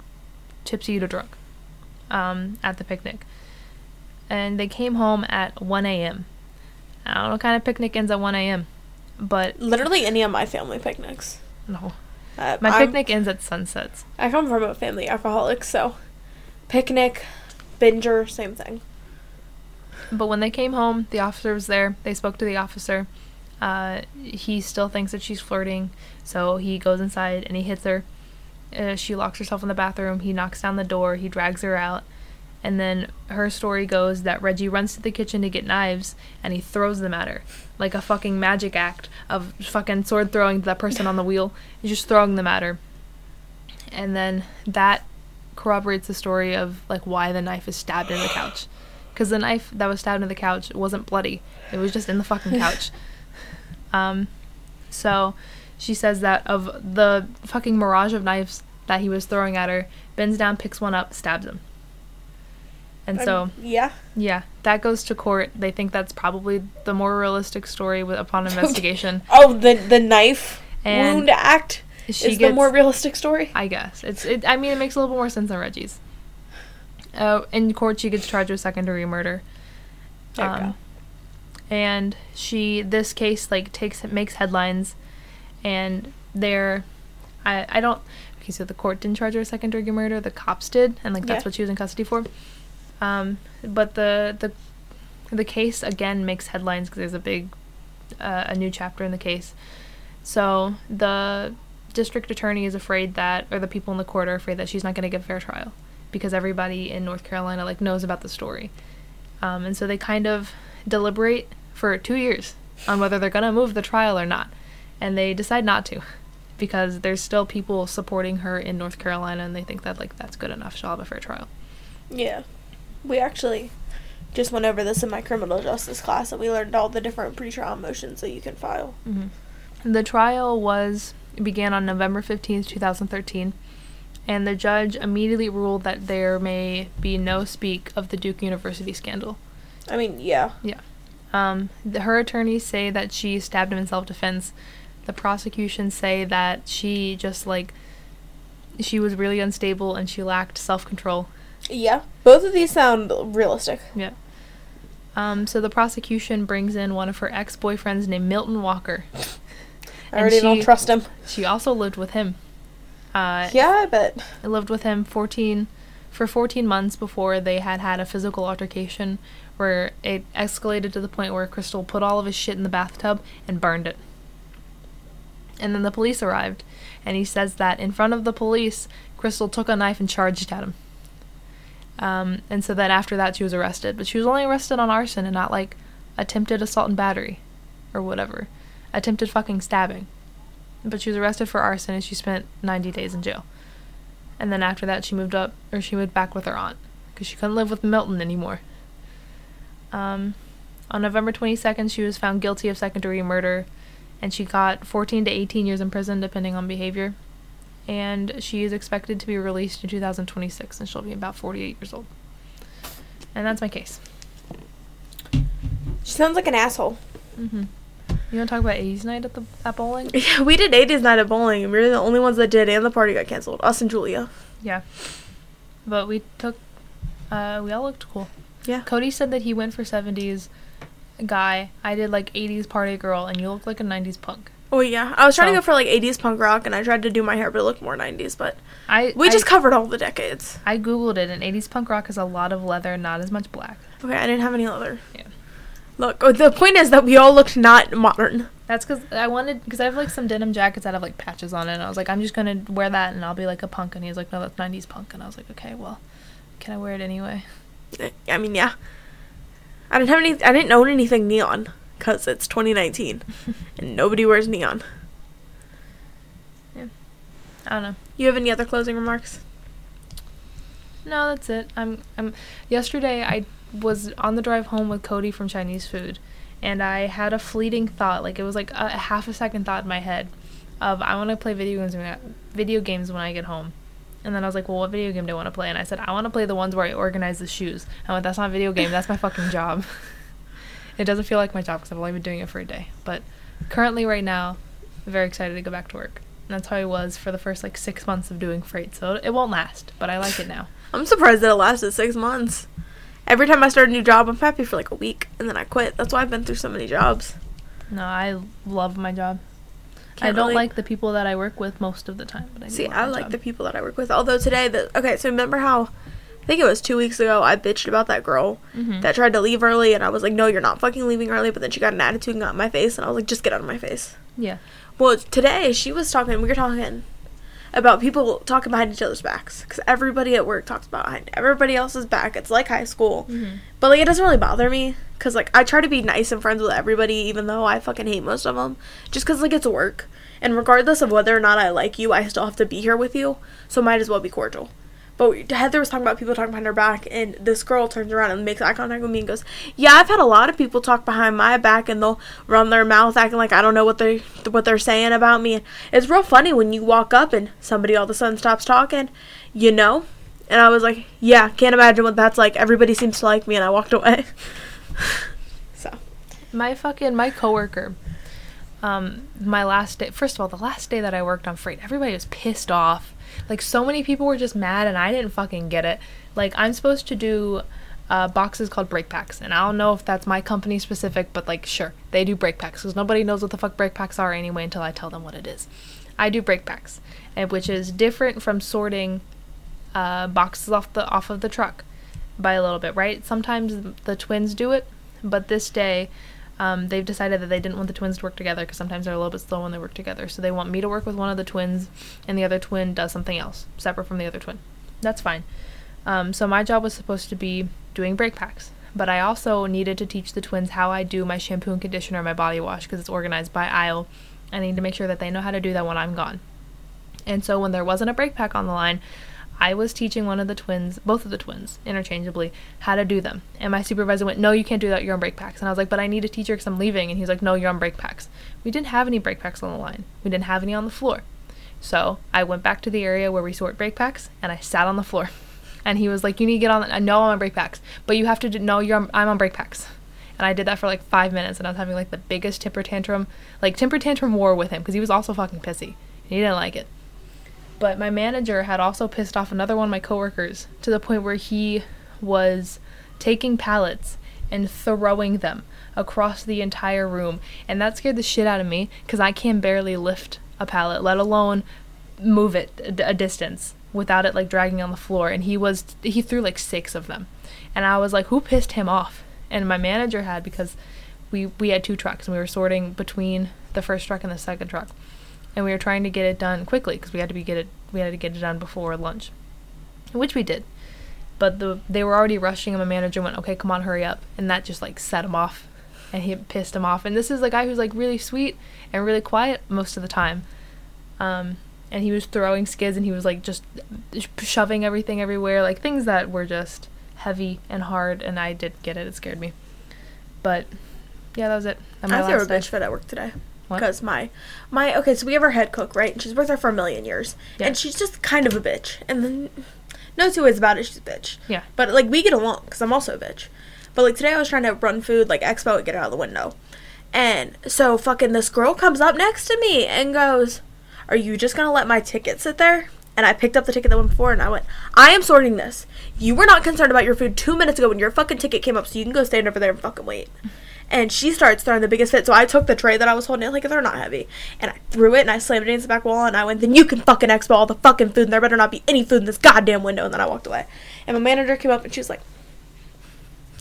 tipsy to drunk um, at the picnic. And they came home at 1 a.m. I don't know what kind of picnic ends at 1 a.m. But literally any of my family picnics. no. Uh, My I'm- picnic ends at sunsets. I come from a family of alcoholics, so picnic, binger, same thing. But when they came home, the officer was there. They spoke to the officer. Uh, he still thinks that she's flirting, so he goes inside and he hits her. Uh, she locks herself in the bathroom. He knocks down the door. He drags her out. And then her story goes that Reggie runs to the kitchen to get knives and he throws them at her. Like a fucking magic act of fucking sword throwing to that person on the wheel. He's just throwing them at her. And then that corroborates the story of like why the knife is stabbed in the couch. because the knife that was stabbed in the couch wasn't bloody. It was just in the fucking couch. Um, so she says that of the fucking mirage of knives that he was throwing at her, bends down, picks one up, stabs him. And so, Um, yeah. yeah, that goes to court. They think that's probably the more realistic story with, upon investigation. Oh, the the knife And wound act she is gets, the more realistic story. I guess it's. It, I mean, it makes a little bit more sense than Reggie's. Uh, in court, she gets charged with second degree murder. Um. And she this case like takes makes headlines. And they're i i don't okay so the court didn't charge her with second degree murder. The cops did. And like that's Yeah. what she was in custody for. Um but the the the case again makes headlines because there's a big uh, a new chapter in the case. So the district attorney is afraid that or the people in the court are afraid that she's not going to get a fair trial. Because everybody in north carolina like knows about the story. Um, and so they kind of deliberate for two years on whether they're going to move the trial or not. And they decide not to because there's still people supporting her in North Carolina and they think that like that's good enough. She'll have a fair trial. Yeah. We actually just went over this in my criminal justice class and we learned all the different pre-trial motions that you can file. Mm-hmm. The trial was began on November 15th, 2013, and the judge immediately ruled that there may be no speak of the Duke University scandal. I mean, yeah. yeah. Um, the, her attorneys say that she stabbed him in self defense. The prosecution say that she just like she was really unstable and she lacked self control. Yeah. Both of these sound realistic. Yeah. Um, so the prosecution brings in one of her ex boyfriends named Milton Walker. I already don't she- trust him. She also lived with him. Uh, Yeah, I bet. I lived with him 14 for 14 months before they had had a physical altercation where it escalated to the point where Crystal put all of his shit in the bathtub and burned it. And then the police arrived, and he says that in front of the police, Crystal took a knife and charged at him. Um, and so then after that, she was arrested. But she was only arrested on arson and not like attempted assault and battery or whatever. Attempted fucking stabbing. But she was arrested for arson and she spent 90 days in jail. And then after that, she moved up, or she moved back with her aunt because she couldn't live with Milton anymore. Um, on November 22nd, she was found guilty of second degree murder, and she got 14 to 18 years in prison, depending on behavior. And she is expected to be released in 2026, and she'll be about 48 years old. And that's my case. She sounds like an asshole. hmm You want to talk about 80s night at the at bowling? Yeah, we did 80s night at bowling, and we were the only ones that did, and the party got canceled. Us and Julia. Yeah. But we took, uh, we all looked cool. Yeah. Cody said that he went for 70s guy. I did like 80s party girl, and you look like a 90s punk. Oh yeah, I was trying to go for like 80s punk rock, and I tried to do my hair, but it looked more 90s. But I we I- just covered all the decades. I googled it, and 80s punk rock is a lot of leather, not as much black. Okay, I didn't have any leather. Yeah. Look, oh, the point is that we all looked not modern. That's because I wanted because I have like some denim jackets that have like patches on it, and I was like, I'm just gonna wear that, and I'll be like a punk. And he's like, No, that's 90s punk, and I was like, Okay, well, can I wear it anyway? I mean, yeah. I didn't have any. I didn't own anything neon because it's 2019, and nobody wears neon. Yeah. I don't know. You have any other closing remarks? No, that's it. I'm I'm yesterday I was on the drive home with Cody from Chinese food and I had a fleeting thought, like it was like a, a half a second thought in my head of I want to play video games when I, video games when I get home. And then I was like, "Well, what video game do I want to play?" And I said, "I want to play the ones where I organize the shoes." I went, "That's not a video game. That's my fucking job." it doesn't feel like my job because I've only been doing it for a day. But currently, right now, I'm very excited to go back to work. And that's how I was for the first like six months of doing freight. So it won't last, but I like it now. I'm surprised that it lasted six months. Every time I start a new job, I'm happy for like a week, and then I quit. That's why I've been through so many jobs. No, I love my job. I don't really- like the people that I work with most of the time, but I See, I like job. the people that I work with. Although today, the okay, so remember how I think it was two weeks ago I bitched about that girl Mhm. that tried to leave early, and I was like, "No, you're not fucking leaving early." But then she got an attitude and got in my face, and I was like, "Just get out of my face." Yeah. Well, today she was talking. We were talking about people talking behind each other's backs because everybody at work talks about behind everybody else's back. It's like high school, Mhm. but like it doesn't really bother me because like I try to be nice and friends with everybody, even though I fucking hate most of them, just because like it's work. And regardless of whether or not I like you, I still have to be here with you, so might as well be cordial. But Heather was talking about people talking behind her back, and this girl turns around and makes eye contact with me and goes, "Yeah, I've had a lot of people talk behind my back, and they'll run their mouth acting like I don't know what they what they're saying about me." And it's real funny when you walk up and somebody all of a sudden stops talking, you know. And I was like, "Yeah, can't imagine what that's like." Everybody seems to like me, and I walked away. so My fucking my coworker. Um, my last day. First of all, the last day that I worked on freight, everybody was pissed off. Like so many people were just mad, and I didn't fucking get it. Like I'm supposed to do uh, boxes called break packs, and I don't know if that's my company specific, but like sure, they do break packs because nobody knows what the fuck break packs are anyway until I tell them what it is. I do break packs, and which is different from sorting uh, boxes off the off of the truck by a little bit, right? Sometimes the twins do it, but this day um, they've decided that they didn't want the twins to work together because sometimes they're a little bit slow when they work together. So they want me to work with one of the twins, and the other twin does something else separate from the other twin. That's fine. Um, so my job was supposed to be doing break packs, but I also needed to teach the twins how I do my shampoo and conditioner my body wash because it's organized by aisle. I need to make sure that they know how to do that when I'm gone. And so when there wasn't a break pack on the line, I was teaching one of the twins, both of the twins, interchangeably, how to do them. And my supervisor went, No, you can't do that. You're on break packs. And I was like, But I need a teacher because I'm leaving. And he's like, No, you're on break packs. We didn't have any break packs on the line, we didn't have any on the floor. So I went back to the area where we sort break packs and I sat on the floor. And he was like, You need to get on. I know I'm on break packs, but you have to do, no, you're on, I'm on break packs. And I did that for like five minutes and I was having like the biggest temper tantrum, like temper tantrum war with him because he was also fucking pissy. He didn't like it. But my manager had also pissed off another one of my coworkers to the point where he was taking pallets and throwing them across the entire room. And that scared the shit out of me because I can barely lift a pallet, let alone move it a, distance without it like dragging on the floor. And he was, he threw like six of them. And I was like, who pissed him off? And my manager had because we, we had two trucks and we were sorting between the first truck and the second truck and we were trying to get it done quickly because we had to be get it we had to get it done before lunch, which we did. But the they were already rushing, and my manager went, "Okay, come on, hurry up," and that just like set him off, and he pissed him off. And this is the guy who's like really sweet and really quiet most of the time, um, and he was throwing skids and he was like just shoving everything everywhere, like things that were just heavy and hard. And I did get it; it scared me. But yeah, that was it. I threw a bitch fit at work today. Because my my okay, so we have our head cook, right? And she's worked there for a million years. Yeah. And she's just kind of a bitch. And then no two ways about it, she's a bitch. Yeah. But like we get along because I'm also a bitch. But like today I was trying to run food, like expo and get it out of the window. And so fucking this girl comes up next to me and goes, Are you just gonna let my ticket sit there? And I picked up the ticket that went before and I went, I am sorting this. You were not concerned about your food two minutes ago when your fucking ticket came up, so you can go stand over there and fucking wait. And she starts throwing the biggest fit. So I took the tray that I was holding, it, like they're not heavy, and I threw it and I slammed it against the back wall. And I went, then you can fucking expo all the fucking food, and there better not be any food in this goddamn window. And then I walked away. And my manager came up and she was like,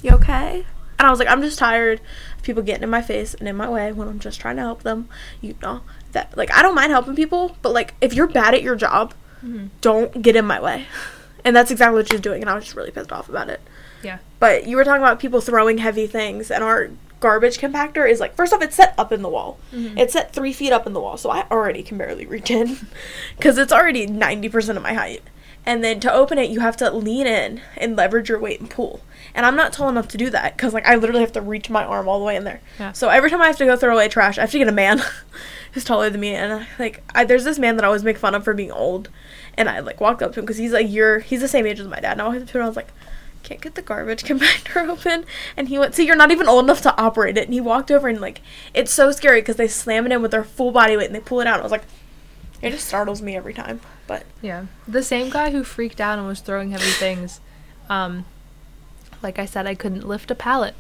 "You okay?" And I was like, "I'm just tired of people getting in my face and in my way when I'm just trying to help them." You know that like I don't mind helping people, but like if you're bad at your job, mm-hmm. don't get in my way. And that's exactly what she's doing, and I was just really pissed off about it. Yeah. But you were talking about people throwing heavy things, and our garbage compactor is like first off, it's set up in the wall. Mm-hmm. It's set three feet up in the wall, so I already can barely reach in because it's already ninety percent of my height. And then to open it, you have to lean in and leverage your weight and pull. And I'm not tall enough to do that because like I literally have to reach my arm all the way in there. Yeah. So every time I have to go throw away trash, I have to get a man who's taller than me. And like I, there's this man that I always make fun of for being old. And I like walked up to him because he's like you're he's the same age as my dad. And I walked up to him and I was like, can't get the garbage compactor open. And he went, see, you're not even old enough to operate it. And he walked over and like it's so scary because they slam it in with their full body weight and they pull it out. I was like, it just startles me every time. But Yeah. The same guy who freaked out and was throwing heavy things. Um, like I said, I couldn't lift a pallet.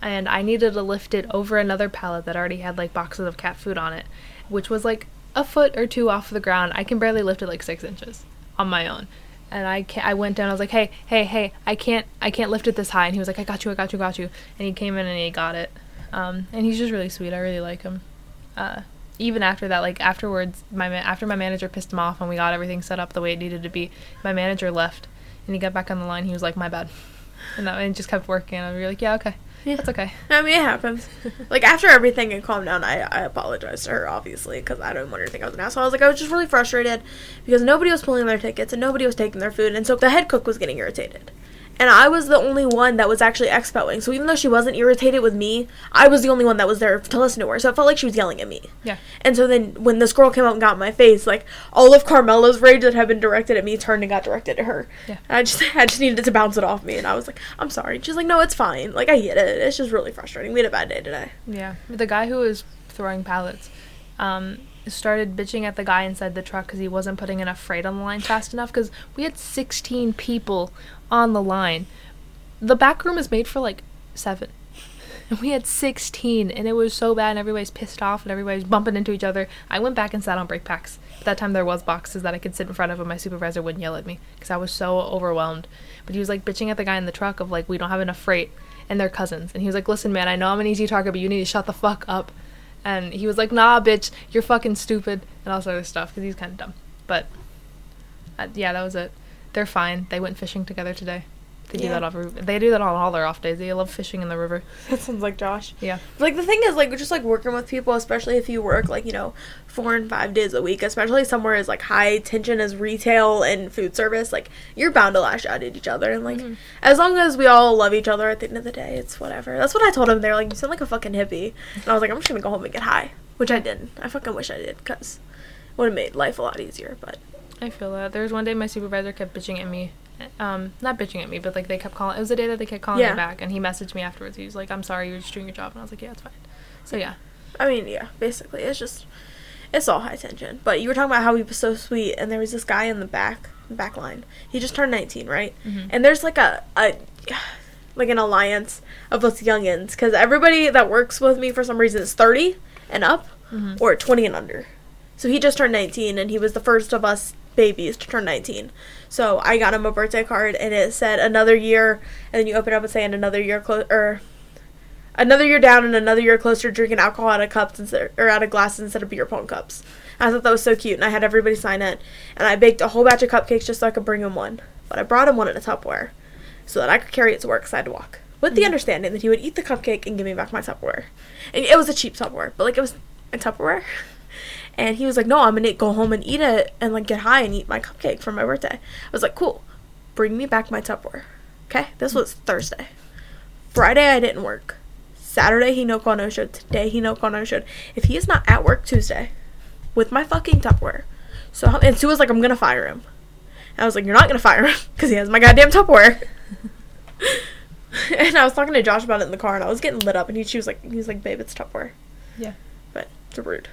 And I needed to lift it over another pallet that already had like boxes of cat food on it, which was like a foot or two off the ground. I can barely lift it like six inches on my own. And I I went down. I was like, "Hey, hey, hey! I can't, I can't lift it this high." And he was like, "I got you, I got you, I got you." And he came in and he got it. Um, and he's just really sweet. I really like him. Uh, even after that, like afterwards, my ma- after my manager pissed him off and we got everything set up the way it needed to be, my manager left and he got back on the line. He was like, "My bad," and that and just kept working. And we were like, "Yeah, okay." Yeah. That's okay. I mean, it happens. like after everything had calmed down, I I apologized to her obviously because I didn't want her to think I was an asshole. I was like, I was just really frustrated because nobody was pulling their tickets and nobody was taking their food, and so the head cook was getting irritated. And I was the only one that was actually expoing. So even though she wasn't irritated with me, I was the only one that was there to listen to her. So it felt like she was yelling at me. Yeah. And so then when this girl came up and got in my face, like all of Carmela's rage that had been directed at me turned and got directed at her. Yeah. And I just I just needed to bounce it off me and I was like, I'm sorry. And she's like, No, it's fine. Like I get it. It's just really frustrating. We had a bad day today. Yeah, the guy who was throwing pallets um, started bitching at the guy inside the truck because he wasn't putting enough freight on the line fast enough. Because we had 16 people on the line. The back room is made for like seven. And we had 16, and it was so bad, and everybody's pissed off, and everybody's bumping into each other. I went back and sat on break packs. At that time, there was boxes that I could sit in front of, and my supervisor wouldn't yell at me because I was so overwhelmed. But he was like bitching at the guy in the truck of like, we don't have enough freight, and they're cousins. And he was like, listen, man, I know I'm an easy target, but you need to shut the fuck up. And he was like, nah, bitch, you're fucking stupid, and all this other stuff because he's kind of dumb. But uh, yeah, that was it. They're fine. They went fishing together today. They do that all. They do that on all their off days. They love fishing in the river. That sounds like Josh. Yeah. Like the thing is like just like working with people, especially if you work like, you know, four and five days a week, especially somewhere as like high tension as retail and food service, like you're bound to lash out at each other and like Mhm. as long as we all love each other at the end of the day, it's whatever. That's what I told him. They're like, You sound like a fucking hippie. And I was like, I'm just gonna go home and get high. Which I didn't. I fucking wish I did, because it would have made life a lot easier, but I feel that. There was one day my supervisor kept bitching at me. Um, not bitching at me, but like they kept calling. It was the day that they kept calling Yeah. me back, and he messaged me afterwards. He was like, "I'm sorry, you're just doing your job," and I was like, "Yeah, it's fine." So yeah, I mean, yeah, basically, it's just, it's all high tension. But you were talking about how he was so sweet, and there was this guy in the back, back line. He just turned 19, right? Mhm. And there's like a, a, like an alliance of us youngins, because everybody that works with me for some reason is 30 and up, Mhm. or 20 and under. So he just turned 19, and he was the first of us babies to turn 19. So I got him a birthday card, and it said another year, and then you open it up and say, and another year close, or another year down and another year closer drinking alcohol out of cups instead or out of glasses instead of beer pong cups. I thought that was so cute, and I had everybody sign it. And I baked a whole batch of cupcakes just so I could bring him one. But I brought him one in a Tupperware so that I could carry it to work I had to walk. With the Mhm. understanding that he would eat the cupcake and give me back my Tupperware. And it was a cheap Tupperware, but like it was a Tupperware. And he was like, "No, I'm gonna go home and eat it and like get high and eat my cupcake for my birthday." I was like, "Cool, bring me back my Tupperware." Okay, this was Thursday. Friday I didn't work. Saturday he no call no showed. Today he no call no showed. If he is not at work Tuesday with my fucking Tupperware, so and Sue was like, "I'm gonna fire him." And I was like, "You're not gonna fire him because he has my goddamn Tupperware." and I was talking to Josh about it in the car, and I was getting lit up, and he she was like, "He was like, babe, it's Tupperware." Yeah. But it's rude.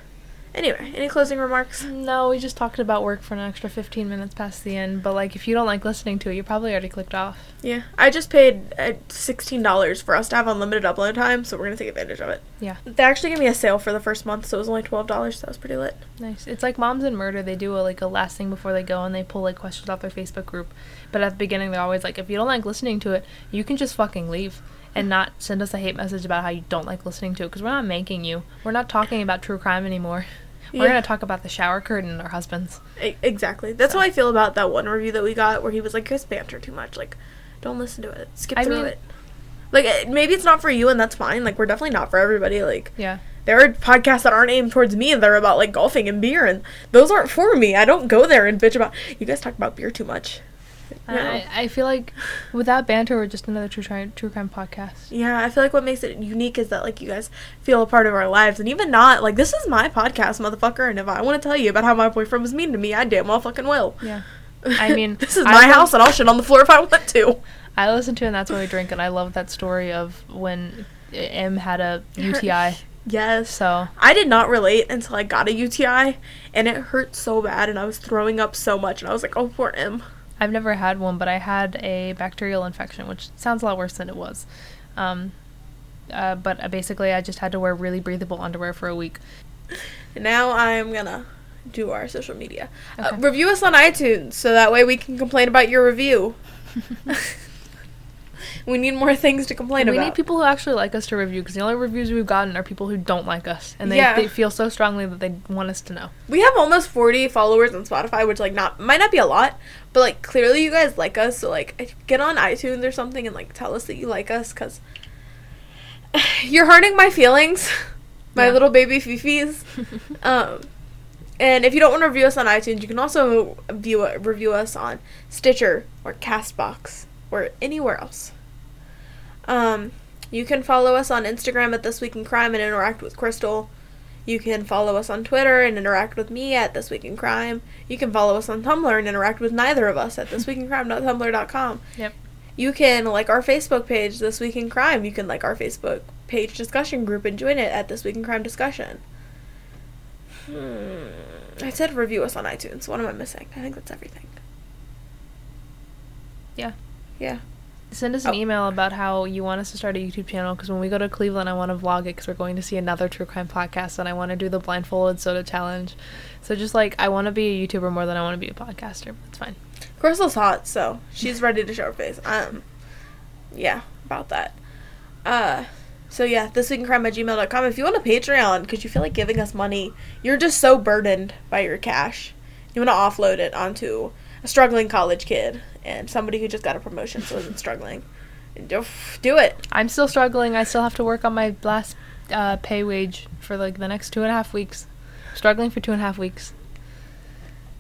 Anyway, any closing remarks? No, we just talked about work for an extra 15 minutes past the end. But like, if you don't like listening to it, you probably already clicked off. Yeah, I just paid uh, sixteen dollars for us to have unlimited upload time, so we're gonna take advantage of it. Yeah, They actually gave me a sale for the first month, so it was only twelve dollars. So that was pretty lit. nice. It's like Moms in Murder. They do a, like a last thing before they go, and they pull like questions off their Facebook group. But at the beginning, they're always like, if you don't like listening to it, you can just fucking leave. And not send us a hate message about how you don't like listening to it because we're not making you. We're not talking about true crime anymore. We're Yeah. gonna talk about the shower curtain and our husbands. Exactly. That's So. how I feel about that one review that we got, where he was like, "You guys banter too much. Like, don't listen to it. Skip I through mean- it." Like, uh, maybe it's not for you, and that's fine. Like, we're definitely not for everybody. Like, Yeah. there are podcasts that aren't aimed towards me, and they're about like golfing and beer, and those aren't for me. I don't go there and bitch about. You guys talk about beer too much. No. I, I feel like without banter, we're just another true crime true crime podcast. Yeah, I feel like what makes it unique is that like you guys feel a part of our lives, and even not like this is my podcast, motherfucker. And if I want to tell you about how my boyfriend was mean to me, I damn well fucking will. Yeah. I mean, this is my love- house, and I'll shit on the floor if I want to. I listen to and that's why we drink, and I love that story of when Em had a UTI. Yes. So I did not relate until I got a UTI, and it hurt so bad, and I was throwing up so much, and I was like, "Oh, poor Em." I've never had one, but I had a bacterial infection, which sounds a lot worse than it was. Um, uh, but uh, basically, I just had to wear really breathable underwear for a week. Now I'm gonna do our social media. Uh, review us on iTunes, so that way we can complain about your review. we need more things to complain we about. We need people who actually like us to review because the only reviews we've gotten are people who don't like us, and they, Yeah. they feel so strongly that they want us to know. We have almost 40 followers on Spotify, which like not might not be a lot, but like clearly you guys like us. So like get on iTunes or something and like tell us that you like us, cause You're hurting my feelings, my Yeah. little baby fifis. um, and if you don't want to review us on iTunes, you can also view review us on Stitcher or Castbox or anywhere else. Um, you can follow us on Instagram at This Week in Crime and interact with Crystal. You can follow us on Twitter and interact with me at This Week in Crime. You can follow us on Tumblr and interact with neither of us at thisweekincrime.tumblr.com. Yep. You can like our Facebook page, This Week in Crime. You can like our Facebook page discussion group and join it at This Week in Crime discussion. Hmm. I said review us on iTunes. What am I missing? I think that's everything. Yeah. Yeah. Send us Oh. an email about how you want us to start a YouTube channel because when we go to Cleveland, I want to vlog it because we're going to see another true crime podcast and I want to do the blindfolded soda challenge. So just like I want to be a YouTuber more than I want to be a podcaster. It's fine. Crystal's hot, so she's ready to show her face. Um, yeah, about that. Uh, so yeah, this week in crime at gmail.com. If you want a Patreon because you feel like giving us money, you're just so burdened by your cash. You want to offload it onto a struggling college kid and somebody who just got a promotion so isn't struggling. Do it. I'm still struggling. I still have to work on my last uh, pay wage for like the next two and a half weeks. Struggling for two and a half weeks.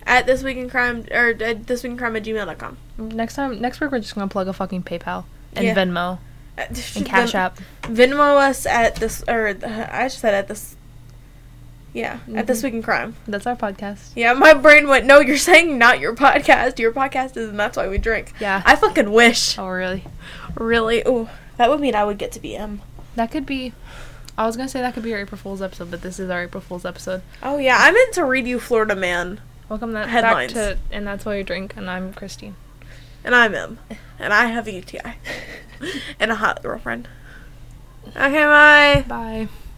At this week in crime or at this week in crime at gmail.com. Next time, next week we're just gonna plug a fucking PayPal and Yeah. Venmo Uh, and Cash App. Venmo us at this or uh, I just said at this. Yeah, at mm-hmm. this week in crime. That's our podcast. Yeah, my brain went, no, you're saying not your podcast. Your podcast is, and that's why we drink. Yeah. I fucking wish. oh really? Really? Ooh, that would mean I would get to be Em. That could be. I was gonna say that could be our April Fool's episode, but this is our April Fool's episode. Oh, yeah, I meant to read you Florida Man, Welcome that Headlines. back to and that's why you drink. And I'm Christine. and I'm Em. And I have a UTI. and a hot girlfriend. Okay, bye. Bye.